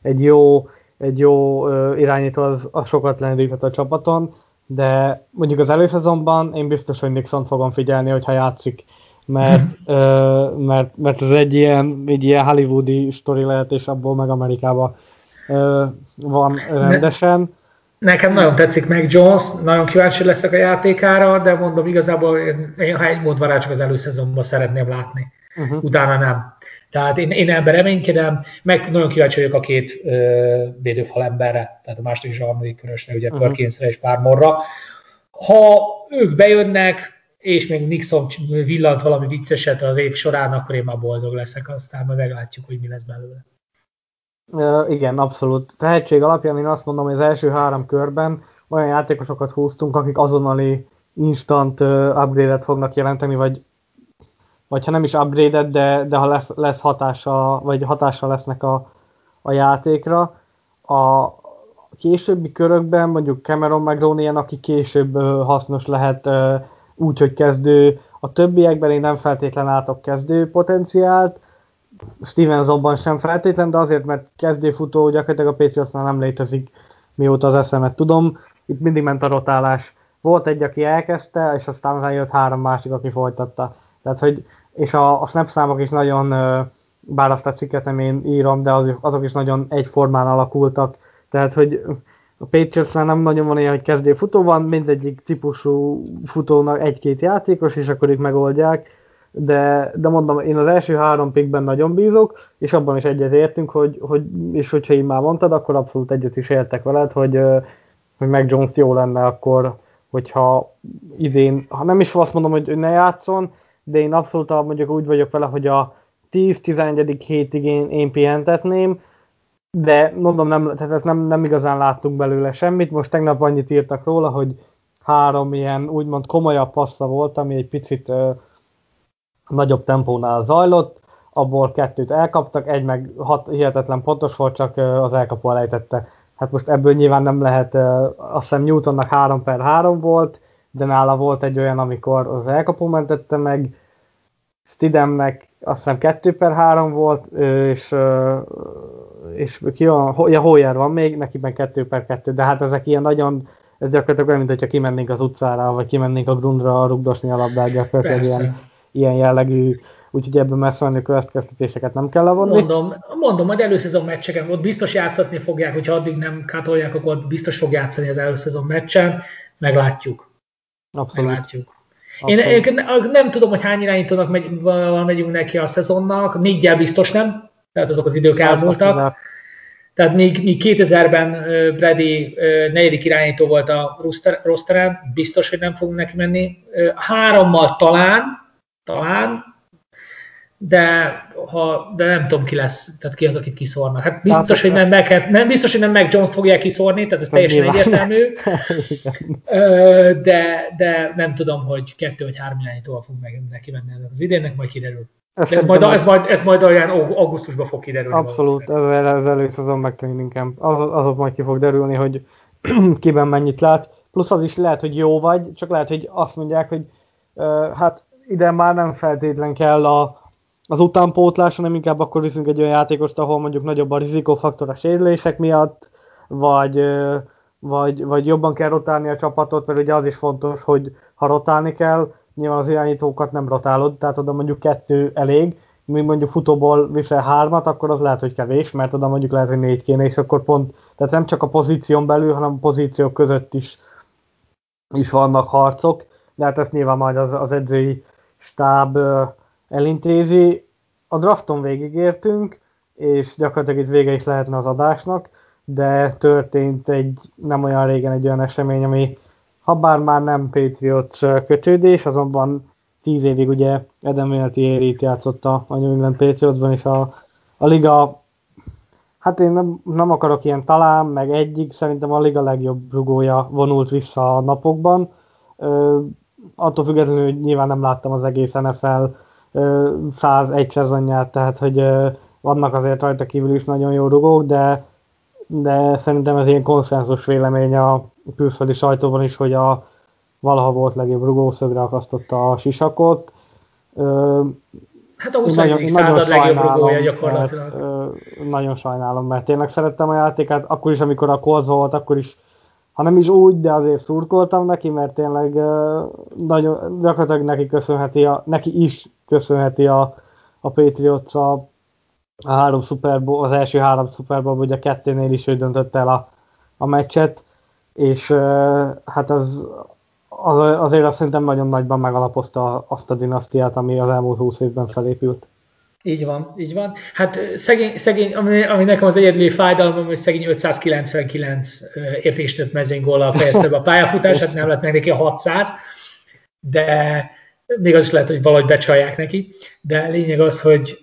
egy jó, egy jó irányító az, az sokat lendíthet a csapaton, de mondjuk az előszezonban én biztos, hogy Nixon fogom figyelni, hogyha játszik, mert, <laughs> ö, mert, mert ez egy ilyen, egy ilyen hollywoodi sztori lehet, és abból meg Amerikában ö, van rendesen. Nekem nagyon tetszik meg Jones, nagyon kíváncsi leszek a játékára, de mondom igazából, én, ha egy mód van rá, csak az előszezonban szeretném látni. Uh-huh. Utána nem. Tehát én, én ebben reménykedem, meg nagyon kíváncsi vagyok a két ö, védőfal emberre, tehát a második és a harmadik körösre, ugye uh-huh. Perkinsre és Pármorra. Ha ők bejönnek, és még Nixon villant valami vicceset az év során, akkor én már boldog leszek, aztán majd meglátjuk, hogy mi lesz belőle. Uh, igen, abszolút. Tehetség alapján én azt mondom, hogy az első három körben olyan játékosokat húztunk, akik azonnali instant uh, upgrade-et fognak jelenteni, vagy, vagy ha nem is upgrade de, de ha lesz, lesz hatása, vagy hatása lesznek a, a játékra. A későbbi körökben mondjuk Cameron McDonald, aki később hasznos lehet úgy, hogy kezdő. A többiekben én nem feltétlen látok kezdő potenciált, Stevensonban sem feltétlen, de azért, mert kezdőfutó gyakorlatilag a Patriotsnál nem létezik, mióta az eszemet tudom. Itt mindig ment a rotálás. Volt egy, aki elkezdte, és aztán jött három másik, aki folytatta. Tehát, hogy, és a, a snap számok is nagyon, bár azt a cikket nem én írom, de azok, azok is nagyon egyformán alakultak. Tehát, hogy a Patriotsnál nem nagyon van ilyen, hogy kezdő futó van, mindegyik típusú futónak egy-két játékos, és akkor itt megoldják de, de mondom, én az első három pickben nagyon bízok, és abban is egyet értünk, hogy, hogy, és hogyha én már mondtad, akkor abszolút egyet is értek veled, hogy, hogy meg Jones jó lenne akkor, hogyha idén, ha nem is azt mondom, hogy ne játszon, de én abszolút mondjuk úgy vagyok vele, hogy a 10-11. hétig én, én pihentetném, de mondom, nem, tehát ezt nem, nem igazán láttunk belőle semmit. Most tegnap annyit írtak róla, hogy három ilyen úgymond komolyabb passza volt, ami egy picit uh, nagyobb tempónál zajlott, abból kettőt elkaptak, egy meg hat, hihetetlen pontos volt, csak az elkapó elejtette. Hát most ebből nyilván nem lehet, azt hiszem Newtonnak 3 per 3 volt, de nála volt egy olyan, amikor az elkapó mentette meg, Stidemnek azt hiszem 2 per 3 volt, és, és ki van, ja, Hoyer van még, neki meg 2 per 2, de hát ezek ilyen nagyon, ez gyakorlatilag olyan, mint hogyha kimennénk az utcára, vagy kimennénk a grundra rugdosni a labdát, gyakorlatilag Persze. ilyen ilyen jellegű, úgyhogy ebből messze menő következtetéseket nem kell levonni. Mondom, mondom, majd előszezon meccseken ott biztos játszatni fogják, hogyha addig nem kátolják, akkor biztos fog játszani az előszezon meccsen, meglátjuk. Abszolút. Meglátjuk. Én, én nem tudom, hogy hány irányítónak megy, megyünk neki a szezonnak, négyel biztos nem, tehát azok az idők elmúltak. Tehát még, még 2000-ben Brady negyedik irányító volt a rosteren, biztos, hogy nem fogunk neki menni. Hárommal talán, talán, de, ha, de nem tudom ki lesz, tehát ki az, akit kiszórnak. Hát biztos, hogy nem, meg, nem, biztos, hogy nem meg Jones fogják kiszórni, tehát ez teljesen egyértelmű, <laughs> de, de nem tudom, hogy kettő vagy három irányítóval fog meg neki menni az idénnek, majd kiderül. Ez, ez, majd, ez, majd, ez majd olyan augusztusban fog kiderülni. Abszolút, ez, ez előszezon megtűnik inkább. Az, azok majd ki fog derülni, hogy <clears throat> kiben mennyit lát. Plusz az is lehet, hogy jó vagy, csak lehet, hogy azt mondják, hogy uh, hát ide már nem feltétlen kell a, az utánpótlás, hanem inkább akkor viszünk egy olyan játékost, ahol mondjuk nagyobb a rizikófaktor a sérülések miatt, vagy, vagy, vagy jobban kell rotálni a csapatot, mert ugye az is fontos, hogy ha rotálni kell, nyilván az irányítókat nem rotálod, tehát oda mondjuk kettő elég, míg mondjuk futóból visel hármat, akkor az lehet, hogy kevés, mert oda mondjuk lehet, hogy négy kéne, és akkor pont, tehát nem csak a pozíción belül, hanem a pozíciók között is, is vannak harcok, de hát ezt nyilván majd az, az edzői stáb elintézi. A drafton végigértünk, és gyakorlatilag itt vége is lehetne az adásnak, de történt egy nem olyan régen egy olyan esemény, ami ha bár már nem Patriots kötődés, azonban tíz évig ugye Adam Vinatieri-t játszott a New England Patriotsban, és a, a liga, hát én nem, nem akarok ilyen talán, meg egyik, szerintem a liga legjobb rugója vonult vissza a napokban. Ö, attól függetlenül, hogy nyilván nem láttam az egész NFL 101 szezonját, tehát hogy vannak azért rajta kívül is nagyon jó rugók, de, de szerintem ez ilyen konszenzus vélemény a külföldi sajtóban is, hogy a valaha volt legjobb rugószögre akasztotta a sisakot. Hát a 21. század legjobb rugója gyakorlatilag. Mert, nagyon sajnálom, mert tényleg szerettem a játékát, akkor is, amikor a Colts volt, akkor is, ha nem is úgy, de azért szurkoltam neki, mert tényleg nagyon, gyakorlatilag neki köszönheti, a, neki is köszönheti a, a Patriots a, a három Super Bowl, az első három Super Bowl, ugye a kettőnél is ő döntött el a, a meccset, és hát az, az, azért azt szerintem nagyon nagyban megalapozta azt a dinasztiát, ami az elmúlt húsz évben felépült. Így van, így van. Hát szegény, szegény ami, ami nekem az egyedüli fájdalmam, hogy szegény 599 értékesített mezőnygóllal fejezte be a pályafutását, <laughs> nem lett meg neki a 600, de még az is lehet, hogy valahogy becsalják neki, de lényeg az, hogy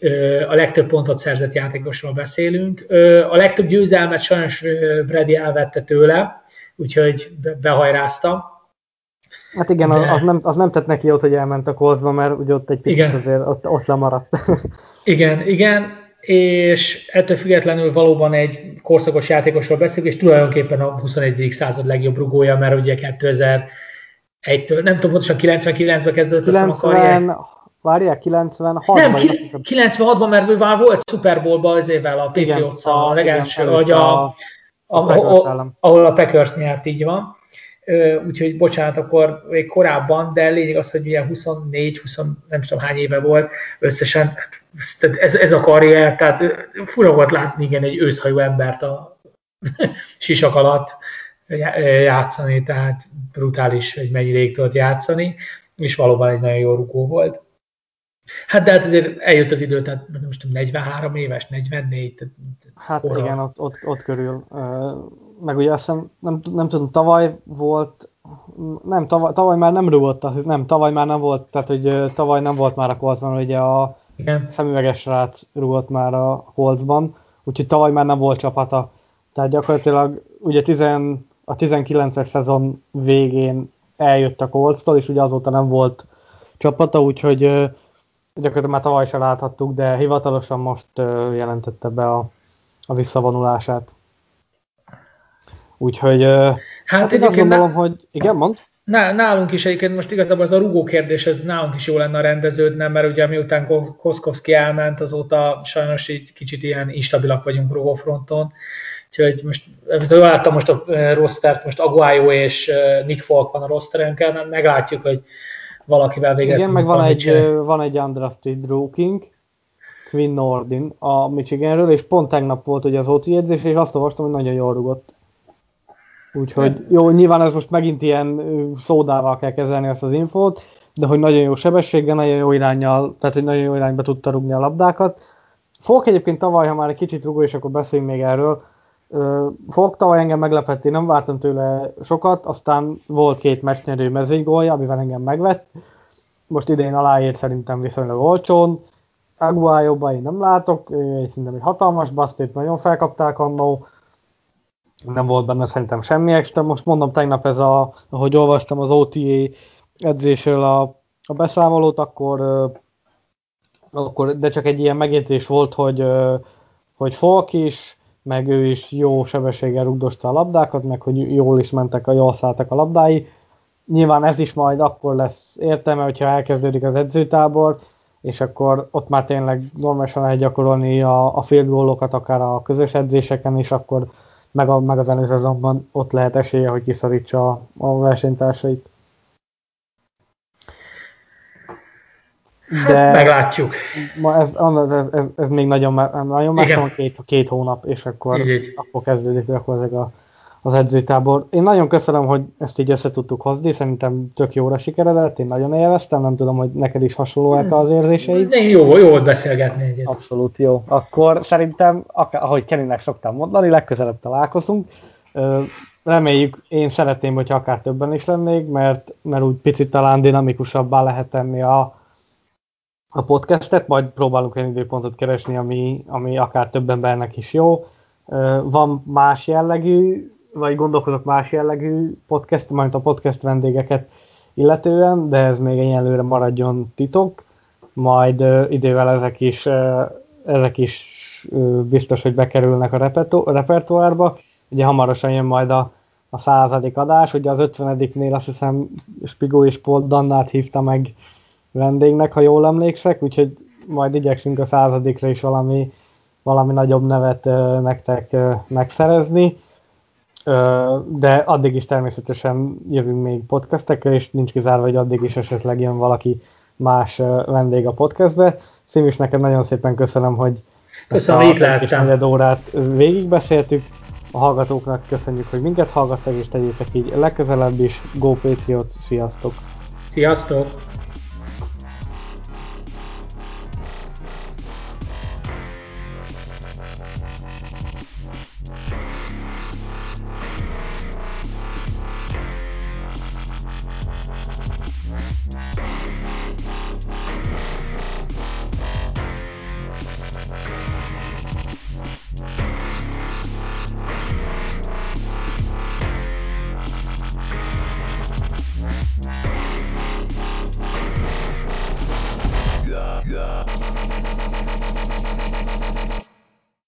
a legtöbb pontot szerzett játékosról beszélünk. A legtöbb győzelmet sajnos Brady elvette tőle, úgyhogy behajrázta, Hát igen, de... az, nem, az nem tett neki jót, hogy elment a Coltsba, mert ugye ott egy picit igen. azért ott, ott lemaradt. <laughs> igen, igen, és ettől függetlenül valóban egy korszakos játékosról beszélünk, és tulajdonképpen a 21. század legjobb rugója, mert ugye 2001 től nem tudom pontosan 99-ben kezdődött 90, a karrier. Várják, 96-ban? Nem, 96-ban, mert már volt Super Bowl-ban az évvel a patriots a, a legelső, vagy a, a, a, a, ahol a Packers nyert, így van úgyhogy bocsánat, akkor még korábban, de lényeg az, hogy ilyen 24, 20, nem tudom hány éve volt összesen, ez, ez a karrier, tehát fura volt látni igen egy őszhajú embert a <laughs> sisak alatt játszani, tehát brutális, hogy mennyi rég tudott játszani, és valóban egy nagyon jó rugó volt. Hát de hát azért eljött az idő, tehát tudom, 43 éves, 44. Tehát hát korra. igen, ott, ott, ott körül meg ugye azt hiszem, nem, nem tudom, tavaly volt, nem, tavaly, tavaly már nem rúgott, nem, tavaly már nem volt, tehát hogy tavaly nem volt már a Coltsban, ugye a Igen. szemüveges srác rúgott már a Coltsban, úgyhogy tavaly már nem volt csapata. Tehát gyakorlatilag ugye tizen, a 19-es szezon végén eljött a Colts-tól, és ugye azóta nem volt csapata, úgyhogy gyakorlatilag már tavaly sem láthattuk, de hivatalosan most jelentette be a, a visszavonulását. Úgyhogy hát, hát én azt gondolom, hogy igen, mond. Nálunk is egyébként most igazából ez a rugó kérdés, ez nálunk is jó lenne a rendeződne, mert ugye miután Koszkowski elment, azóta sajnos így kicsit ilyen instabilak vagyunk rugófronton. Úgyhogy most, láttam most a rostert, most Aguayo és Nick Falk van a rosterünkön, meglátjuk, hogy valakivel végre Igen, meg van egy, van egy undrafted rookie Quinn Nordin a Michiganről, és pont tegnap volt ugye az OT edzés, és azt olvastam, hogy nagyon jól rugott. Úgyhogy jó, nyilván ez most megint ilyen szódával kell kezelni ezt az infót, de hogy nagyon jó sebességgel, nagyon jó irányjal, tehát hogy nagyon jó irányba tudta rugni a labdákat. Fog egyébként tavaly, ha már egy kicsit rugó, és akkor beszéljünk még erről. Fog tavaly engem meglepett, én nem vártam tőle sokat, aztán volt két meccsnyerő mezőgólja, amivel engem megvett. Most idén aláért szerintem viszonylag olcsón. Aguayo-ba én nem látok, szerintem egy hatalmas basztét, nagyon felkapták annó, nem volt benne szerintem semmi extra. Most mondom, tegnap ez a, ahogy olvastam az OTA edzésről a, a beszámolót, akkor, akkor, de csak egy ilyen megjegyzés volt, hogy, hogy Falk is, meg ő is jó sebességgel rugdosta a labdákat, meg hogy jól is mentek, a jól szálltak a labdái. Nyilván ez is majd akkor lesz értelme, hogyha elkezdődik az edzőtábor, és akkor ott már tényleg normálisan lehet gyakorolni a, a field goalokat, akár a közös edzéseken is, akkor meg, a, meg az előző ott lehet esélye, hogy kiszorítsa a, a versenytársait. De hát <laughs> meglátjuk. Ma ez, ez, ez, ez, még nagyon, nagyon messze van, két, két hónap, és akkor, így, akkor kezdődik ezek a, az edzőtábor. Én nagyon köszönöm, hogy ezt így össze tudtuk hozni, szerintem tök jóra sikeredett, én nagyon élveztem, nem tudom, hogy neked is hasonlóak az érzéseid. Jó, jó volt beszélgetni egyet. Abszolút jó. Akkor szerintem, ahogy Kerinek szoktam mondani, legközelebb találkozunk. Reméljük, én szeretném, hogyha akár többen is lennék, mert, mert úgy picit talán dinamikusabbá lehet tenni a podcastet, majd próbálunk egy időpontot keresni, ami, ami akár több embernek is jó. Van más jellegű, vagy gondolkodok más jellegű podcast, majd a podcast vendégeket illetően, de ez még egyelőre maradjon titok. Majd idővel ezek is, ezek is biztos, hogy bekerülnek a repertoárba. Ugye hamarosan jön majd a, a századik adás, ugye az ötvenediknél azt hiszem Spigó és Paul Dannát hívta meg vendégnek, ha jól emlékszek, úgyhogy majd igyekszünk a századikra is valami, valami nagyobb nevet ö, nektek ö, megszerezni. Ö, de addig is természetesen jövünk még podcastekkel, és nincs kizárva, hogy addig is esetleg jön valaki más ö, vendég a podcastbe. Szívis, neked nagyon szépen köszönöm, hogy Köszönöm, ezt a negyed órát végigbeszéltük. A hallgatóknak köszönjük, hogy minket hallgattak, és tegyétek így legközelebb is. Go Patriots, sziasztok! Sziasztok!